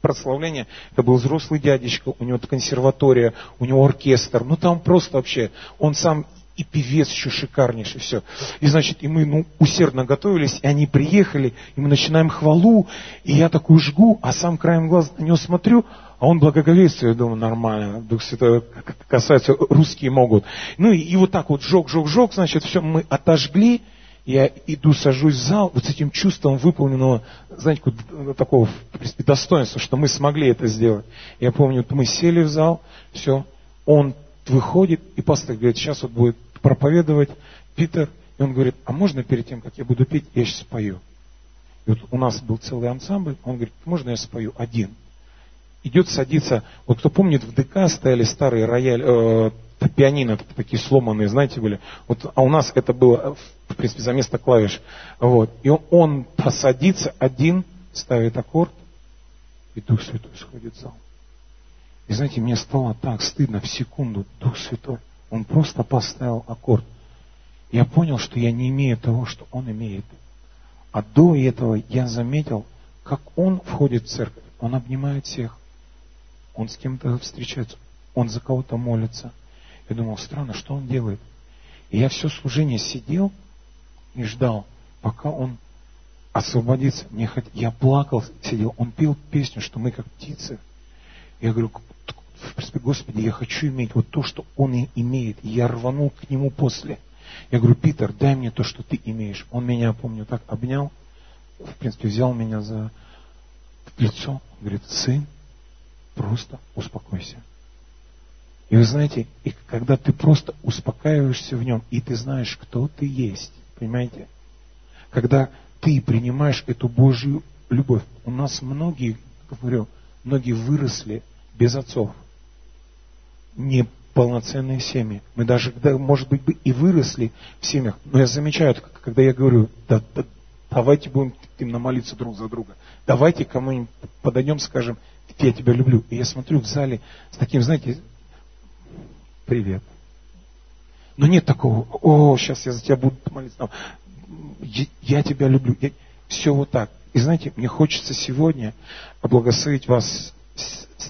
прославления, это был взрослый дядечка, у него консерватория, у него оркестр, ну там просто вообще, он сам и певец еще шикарнейший, все. И значит, и мы ну, усердно готовились, и они приехали, и мы начинаем хвалу, и я такую жгу, а сам краем глаз на него смотрю, а он благоговействует, я думаю, нормально, Дух Святой касается, русские могут. Ну и, и вот так вот жег, жег, жег, значит, все мы отожгли, я иду, сажусь в зал вот с этим чувством выполненного, знаете, такого, в принципе, достоинства, что мы смогли это сделать. Я помню, мы сели в зал, все, он выходит, и пастор говорит, сейчас вот будет проповедовать Питер, и он говорит, а можно перед тем, как я буду петь, я сейчас спою? И вот у нас был целый ансамбль, он говорит, можно я спою один? Идет садиться, вот кто помнит, в ДК стояли старые рояль, э, пианино такие сломанные, знаете, были. Вот, а у нас это было, в принципе, за место клавиш. Вот. И он, он посадится один, ставит аккорд, и Дух Святой сходит в зал. И знаете, мне стало так стыдно в секунду. Дух Святой, Он просто поставил аккорд. Я понял, что я не имею того, что Он имеет. А до этого я заметил, как Он входит в церковь. Он обнимает всех. Он с кем-то встречается. Он за кого-то молится. Я думал, странно, что он делает? И я все служение сидел и ждал, пока он освободиться. Мне хот... Я плакал, сидел. Он пел песню, что мы как птицы. Я говорю, в принципе, Господи, я хочу иметь вот то, что Он имеет. И я рванул к Нему после. Я говорю, Питер, дай мне то, что ты имеешь. Он меня, помню, так обнял, в принципе, взял меня за лицо. Говорит, сын, просто успокойся. И вы знаете, и когда ты просто успокаиваешься в нем, и ты знаешь, кто ты есть, понимаете? Когда ты принимаешь эту Божью любовь. У нас многие, говорю, многие выросли без отцов. Не полноценные семьи. Мы даже, может быть, бы и выросли в семьях. Но я замечаю, когда я говорю, да, да, давайте будем именно молиться друг за друга. Давайте кому-нибудь подойдем, скажем, я тебя люблю. И я смотрю в зале с таким, знаете, привет. Но нет такого, о, сейчас я за тебя буду молиться я тебя люблю. Я... Все вот так. И знаете, мне хочется сегодня благословить вас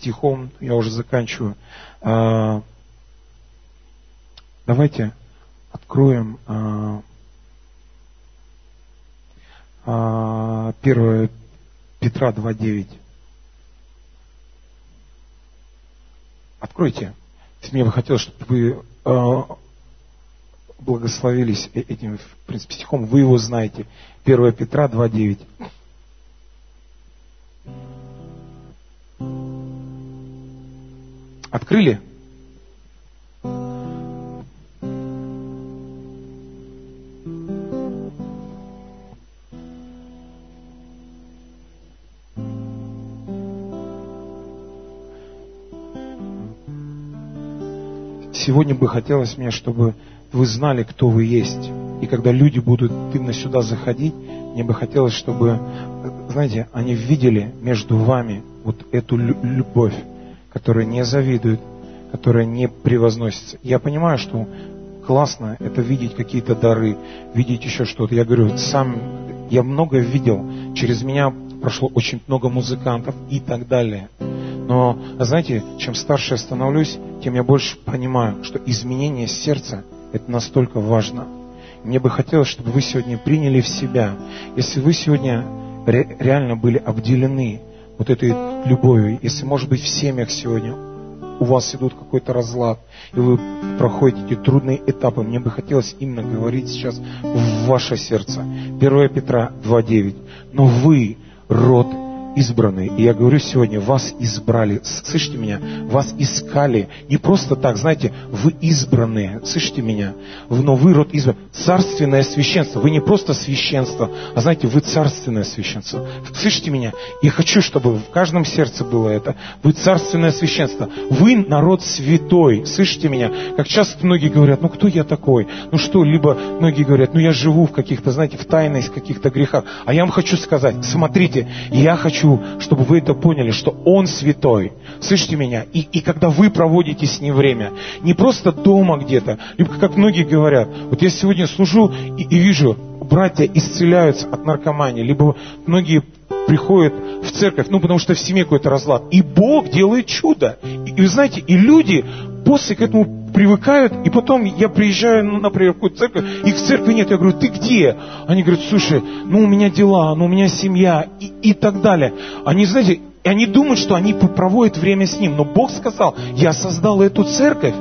стихом, я уже заканчиваю. А, давайте откроем а, а, 1 Петра 2.9. Откройте. Мне бы хотелось, чтобы вы благословились э, этим, в принципе, стихом, вы его знаете. 1 Петра 2.9. Открыли? Сегодня бы хотелось мне, чтобы вы знали, кто вы есть. И когда люди будут именно сюда заходить, мне бы хотелось, чтобы, знаете, они видели между вами вот эту любовь, которая не завидует, которая не превозносится. Я понимаю, что классно это видеть какие-то дары, видеть еще что-то. Я говорю, сам я много видел, через меня прошло очень много музыкантов и так далее. Но, знаете, чем старше я становлюсь, тем я больше понимаю, что изменение сердца – это настолько важно. Мне бы хотелось, чтобы вы сегодня приняли в себя, если вы сегодня ре- реально были обделены вот этой любовью, если, может быть, в семьях сегодня у вас идут какой-то разлад, и вы проходите трудные этапы, мне бы хотелось именно говорить сейчас в ваше сердце. 1 Петра 2.9. Но вы род избранные. И я говорю сегодня, вас избрали. Слышите меня? Вас искали. Не просто так, знаете, вы избранные. Слышите меня? Но вы род избран. Царственное священство. Вы не просто священство, а знаете, вы царственное священство. Слышите меня? Я хочу, чтобы в каждом сердце было это. Вы царственное священство. Вы народ святой. Слышите меня? Как часто многие говорят, ну кто я такой? Ну что, либо многие говорят, ну я живу в каких-то, знаете, в тайных каких-то грехах. А я вам хочу сказать, смотрите, я хочу хочу, чтобы вы это поняли, что Он святой. Слышите меня? И, и когда вы проводите с Ним время, не просто дома где-то, либо как многие говорят, вот я сегодня служу и, и вижу, братья исцеляются от наркомании, либо многие приходят в церковь, ну, потому что в семье какой-то разлад. И Бог делает чудо. И, и вы знаете, и люди после к этому привыкают, и потом я приезжаю, ну, например, в какую-то церковь, их в церкви нет, я говорю, ты где? Они говорят, слушай, ну у меня дела, ну у меня семья и, и так далее. Они, знаете, и они думают, что они проводят время с Ним. Но Бог сказал, я создал эту церковь,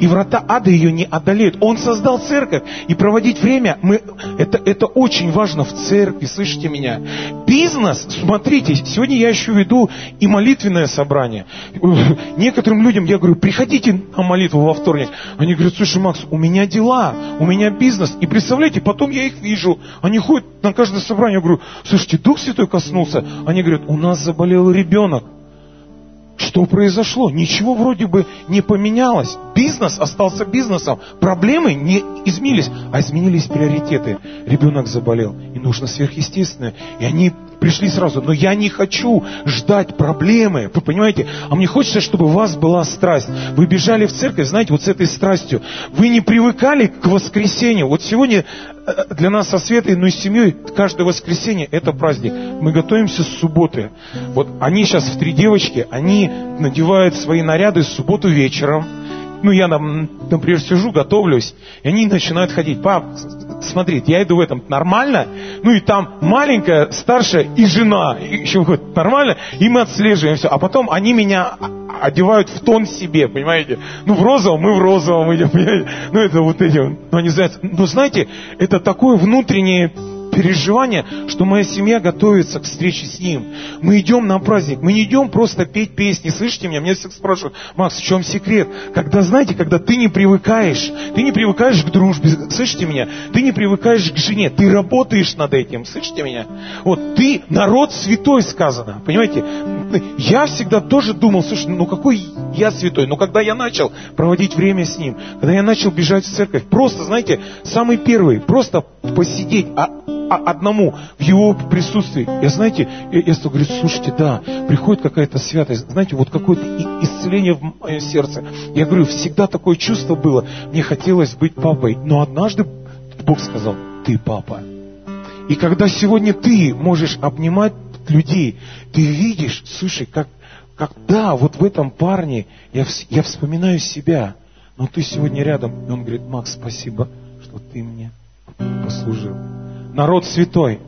и врата ада ее не одолеют. Он создал церковь, и проводить время, мы, это, это очень важно в церкви, слышите меня? Бизнес, смотрите, сегодня я еще веду и молитвенное собрание. Некоторым людям я говорю, приходите на молитву во вторник. Они говорят, слушай, Макс, у меня дела, у меня бизнес. И представляете, потом я их вижу, они ходят на каждое собрание, я говорю, слушайте, Дух Святой коснулся. Они говорят, у нас заболел ребенок. Что произошло? Ничего вроде бы не поменялось. Бизнес остался бизнесом. Проблемы не изменились, а изменились приоритеты. Ребенок заболел, и нужно сверхъестественное. И они пришли сразу. Но я не хочу ждать проблемы. Вы понимаете? А мне хочется, чтобы у вас была страсть. Вы бежали в церковь, знаете, вот с этой страстью. Вы не привыкали к воскресенью. Вот сегодня э, для нас со Светой, ну и с семьей, каждое воскресенье это праздник. Мы готовимся с субботы. Вот они сейчас в три девочки, они надевают свои наряды в субботу вечером. Ну, я, например, сижу, готовлюсь, и они начинают ходить. Пап, смотри, я иду в этом нормально, ну и там маленькая, старшая и жена, еще выходит нормально, и мы отслеживаем все. А потом они меня одевают в тон себе, понимаете? Ну, в розовом, мы в розовом идем, понимаете? Ну, это вот эти, ну, они знают. Но знаете, это такое внутреннее переживание, что моя семья готовится к встрече с Ним. Мы идем на праздник, мы не идем просто петь песни. Слышите меня? Меня все спрашивают, Макс, в чем секрет? Когда, знаете, когда ты не привыкаешь, ты не привыкаешь к дружбе, слышите меня? Ты не привыкаешь к жене, ты работаешь над этим, слышите меня? Вот ты народ святой сказано, понимаете? Я всегда тоже думал, слушай, ну какой я святой? Но когда я начал проводить время с Ним, когда я начал бежать в церковь, просто, знаете, самый первый, просто посидеть, а одному в его присутствии. Я, знаете, я, я говорю, слушайте, да, приходит какая-то святость, знаете, вот какое-то исцеление в мое сердце. Я говорю, всегда такое чувство было, мне хотелось быть папой, но однажды Бог сказал, ты папа. И когда сегодня ты можешь обнимать людей, ты видишь, слушай, как, как да, вот в этом парне я, я вспоминаю себя, но ты сегодня рядом. И он говорит, Макс, спасибо, что ты мне послужил народ святой.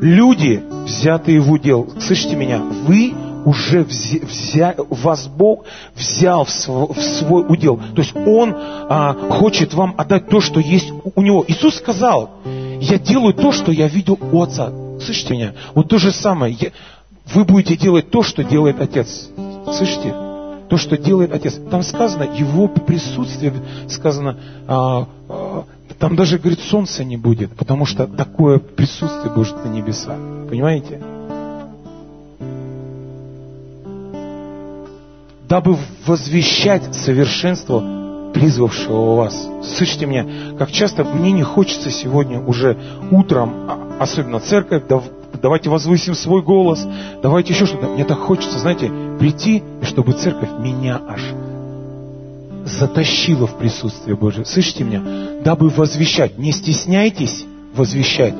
Люди, взятые в удел, слышите меня, вы уже взя, взя, вас Бог взял в свой, в свой удел. То есть Он а, хочет вам отдать то, что есть у Него. Иисус сказал, я делаю то, что я видел у Отца. Слышите меня? Вот то же самое. Я, вы будете делать то, что делает Отец. Слышите? То, что делает Отец. Там сказано, Его присутствие, сказано, а, а, там даже, говорит, солнца не будет, потому что такое присутствие будет на небесах. Понимаете? Дабы возвещать совершенство призвавшего вас. Слышите меня, как часто мне не хочется сегодня уже утром, а, особенно церковь, давайте возвысим свой голос, давайте еще что-то. Мне так хочется, знаете, прийти, чтобы церковь меня аж затащило в присутствие Божие. Слышите меня? Дабы возвещать. Не стесняйтесь возвещать.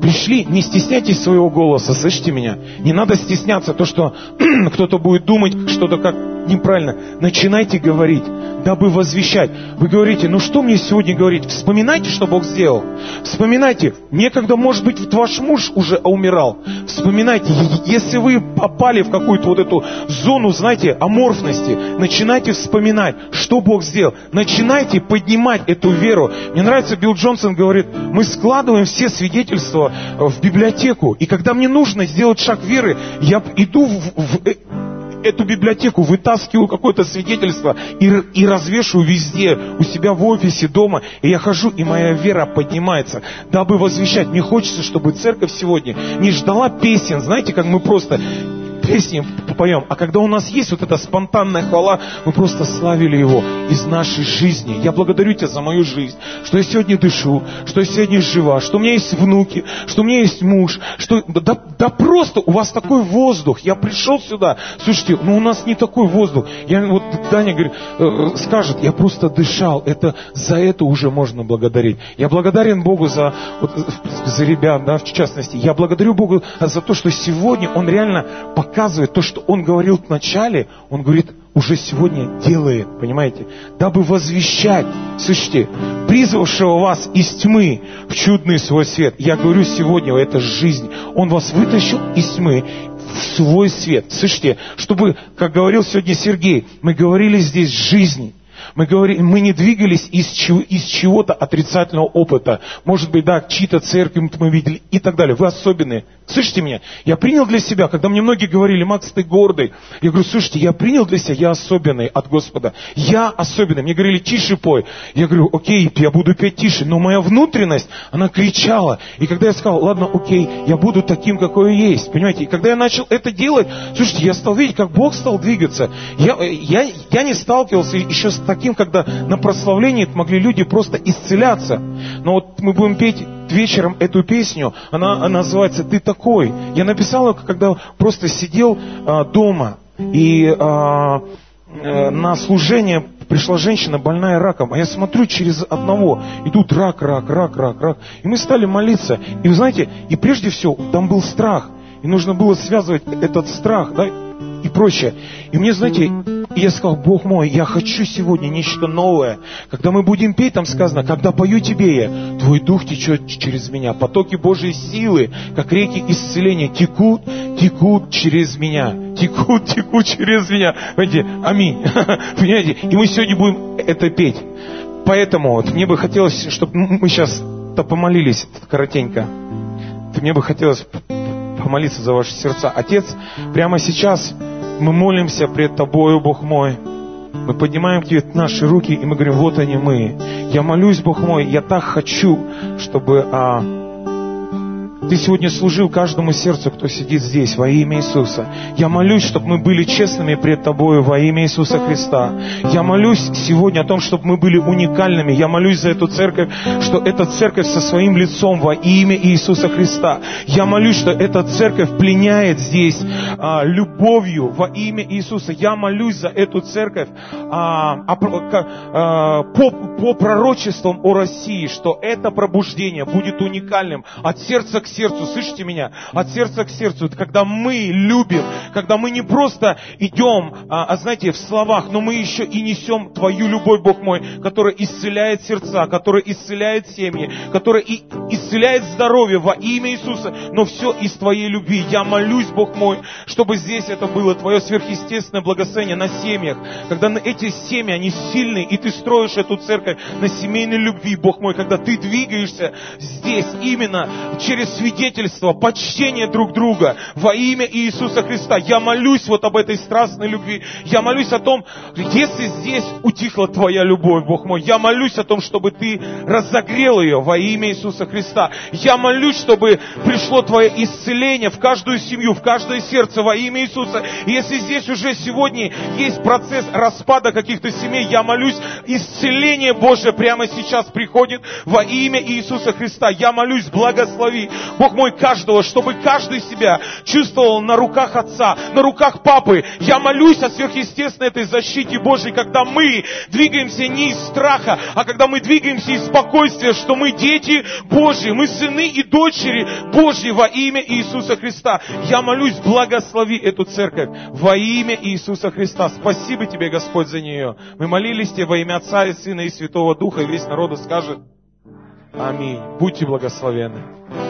Пришли, не стесняйтесь своего голоса, слышите меня? Не надо стесняться то, что кто-то будет думать что-то как неправильно. Начинайте говорить дабы возвещать. Вы говорите, ну что мне сегодня говорить? Вспоминайте, что Бог сделал. Вспоминайте. Некогда, может быть, ваш муж уже умирал. Вспоминайте. Если вы попали в какую-то вот эту зону, знаете, аморфности, начинайте вспоминать, что Бог сделал. Начинайте поднимать эту веру. Мне нравится, Билл Джонсон говорит, мы складываем все свидетельства в библиотеку. И когда мне нужно сделать шаг веры, я иду в, в, эту библиотеку, вытаскиваю какое-то свидетельство и, и развешиваю везде, у себя в офисе, дома. И я хожу, и моя вера поднимается, дабы возвещать. Мне хочется, чтобы церковь сегодня не ждала песен, знаете, как мы просто песни поем, а когда у нас есть вот эта спонтанная хвала, мы просто славили Его из нашей жизни. Я благодарю Тебя за мою жизнь, что я сегодня дышу, что я сегодня жива, что у меня есть внуки, что у меня есть муж, что да, да просто у вас такой воздух. Я пришел сюда, слушайте, ну у нас не такой воздух. Я вот Даня говорит, э, скажет, я просто дышал. Это за это уже можно благодарить. Я благодарен Богу за вот, за ребят, да, в частности. Я благодарю Богу за то, что сегодня Он реально показывает показывает то, что он говорил в начале, он говорит, уже сегодня делает, понимаете? Дабы возвещать, слышите, призвавшего вас из тьмы в чудный свой свет. Я говорю сегодня, это жизнь. Он вас вытащил из тьмы в свой свет. Слышите, чтобы, как говорил сегодня Сергей, мы говорили здесь жизни. Мы, говорим, мы не двигались из, чего, из чего-то отрицательного опыта. Может быть, да, чьи-то церкви мы видели и так далее. Вы особенные. Слышите меня? Я принял для себя, когда мне многие говорили, Макс, ты гордый. Я говорю, слушайте, я принял для себя, я особенный от Господа. Я особенный. Мне говорили, тише пой. Я говорю, окей, я буду петь тише. Но моя внутренность, она кричала. И когда я сказал, ладно, окей, я буду таким, какой я есть. Понимаете? И когда я начал это делать, слушайте, я стал видеть, как Бог стал двигаться. Я, я, я не сталкивался еще с таким, когда на прославлении могли люди просто исцеляться. Но вот мы будем петь вечером эту песню, она, она называется «Ты такой». Я написал ее, когда просто сидел а, дома, и а, а, на служение пришла женщина, больная раком, а я смотрю через одного, идут рак, рак, рак, рак, рак. И мы стали молиться. И вы знаете, и прежде всего, там был страх. И нужно было связывать этот страх, да, и прочее. И мне, знаете, я сказал, Бог мой, я хочу сегодня нечто новое. Когда мы будем петь, там сказано, когда пою тебе я, твой дух течет через меня. Потоки Божьей силы, как реки исцеления, текут, текут через меня. Текут, текут через меня. Понимаете, аминь. Понимаете? И мы сегодня будем это петь. Поэтому вот, мне бы хотелось, чтобы мы сейчас-то помолились коротенько. Мне бы хотелось помолиться за ваши сердца. Отец, прямо сейчас мы молимся пред Тобою, Бог мой. Мы поднимаем к Тебе наши руки, и мы говорим, вот они мы. Я молюсь, Бог мой, я так хочу, чтобы а, ты сегодня служил каждому сердцу, кто сидит здесь, во имя Иисуса. Я молюсь, чтобы мы были честными пред Тобою во имя Иисуса Христа. Я молюсь сегодня о том, чтобы мы были уникальными. Я молюсь за эту церковь, что эта церковь со своим лицом во имя Иисуса Христа. Я молюсь, что эта церковь пленяет здесь а, любовью во имя Иисуса. Я молюсь за эту церковь а, а, а, по, по пророчествам о России, что это пробуждение будет уникальным от сердца к сердцу, слышите меня? От сердца к сердцу. Это когда мы любим, когда мы не просто идем, а, а знаете, в словах, но мы еще и несем Твою любовь, Бог мой, которая исцеляет сердца, которая исцеляет семьи, которая и исцеляет здоровье во имя Иисуса, но все из Твоей любви. Я молюсь, Бог мой, чтобы здесь это было Твое сверхъестественное благословение на семьях, когда эти семьи, они сильные, и Ты строишь эту церковь на семейной любви, Бог мой, когда Ты двигаешься здесь именно через свидетельство, почтение друг друга во имя Иисуса Христа. Я молюсь вот об этой страстной любви. Я молюсь о том, если здесь утихла Твоя любовь, Бог мой, я молюсь о том, чтобы Ты разогрел ее во имя Иисуса Христа. Я молюсь, чтобы пришло Твое исцеление в каждую семью, в каждое сердце во имя Иисуса. И если здесь уже сегодня есть процесс распада каких-то семей, я молюсь, исцеление Божье прямо сейчас приходит во имя Иисуса Христа. Я молюсь, благослови Бог мой, каждого, чтобы каждый себя чувствовал на руках Отца, на руках Папы. Я молюсь о сверхъестественной этой защите Божьей, когда мы двигаемся не из страха, а когда мы двигаемся из спокойствия, что мы дети Божьи, мы сыны и дочери Божьи во имя Иисуса Христа. Я молюсь, благослови эту церковь во имя Иисуса Христа. Спасибо тебе, Господь, за нее. Мы молились тебе во имя Отца и Сына и Святого Духа, и весь народ скажет Аминь. Будьте благословенны.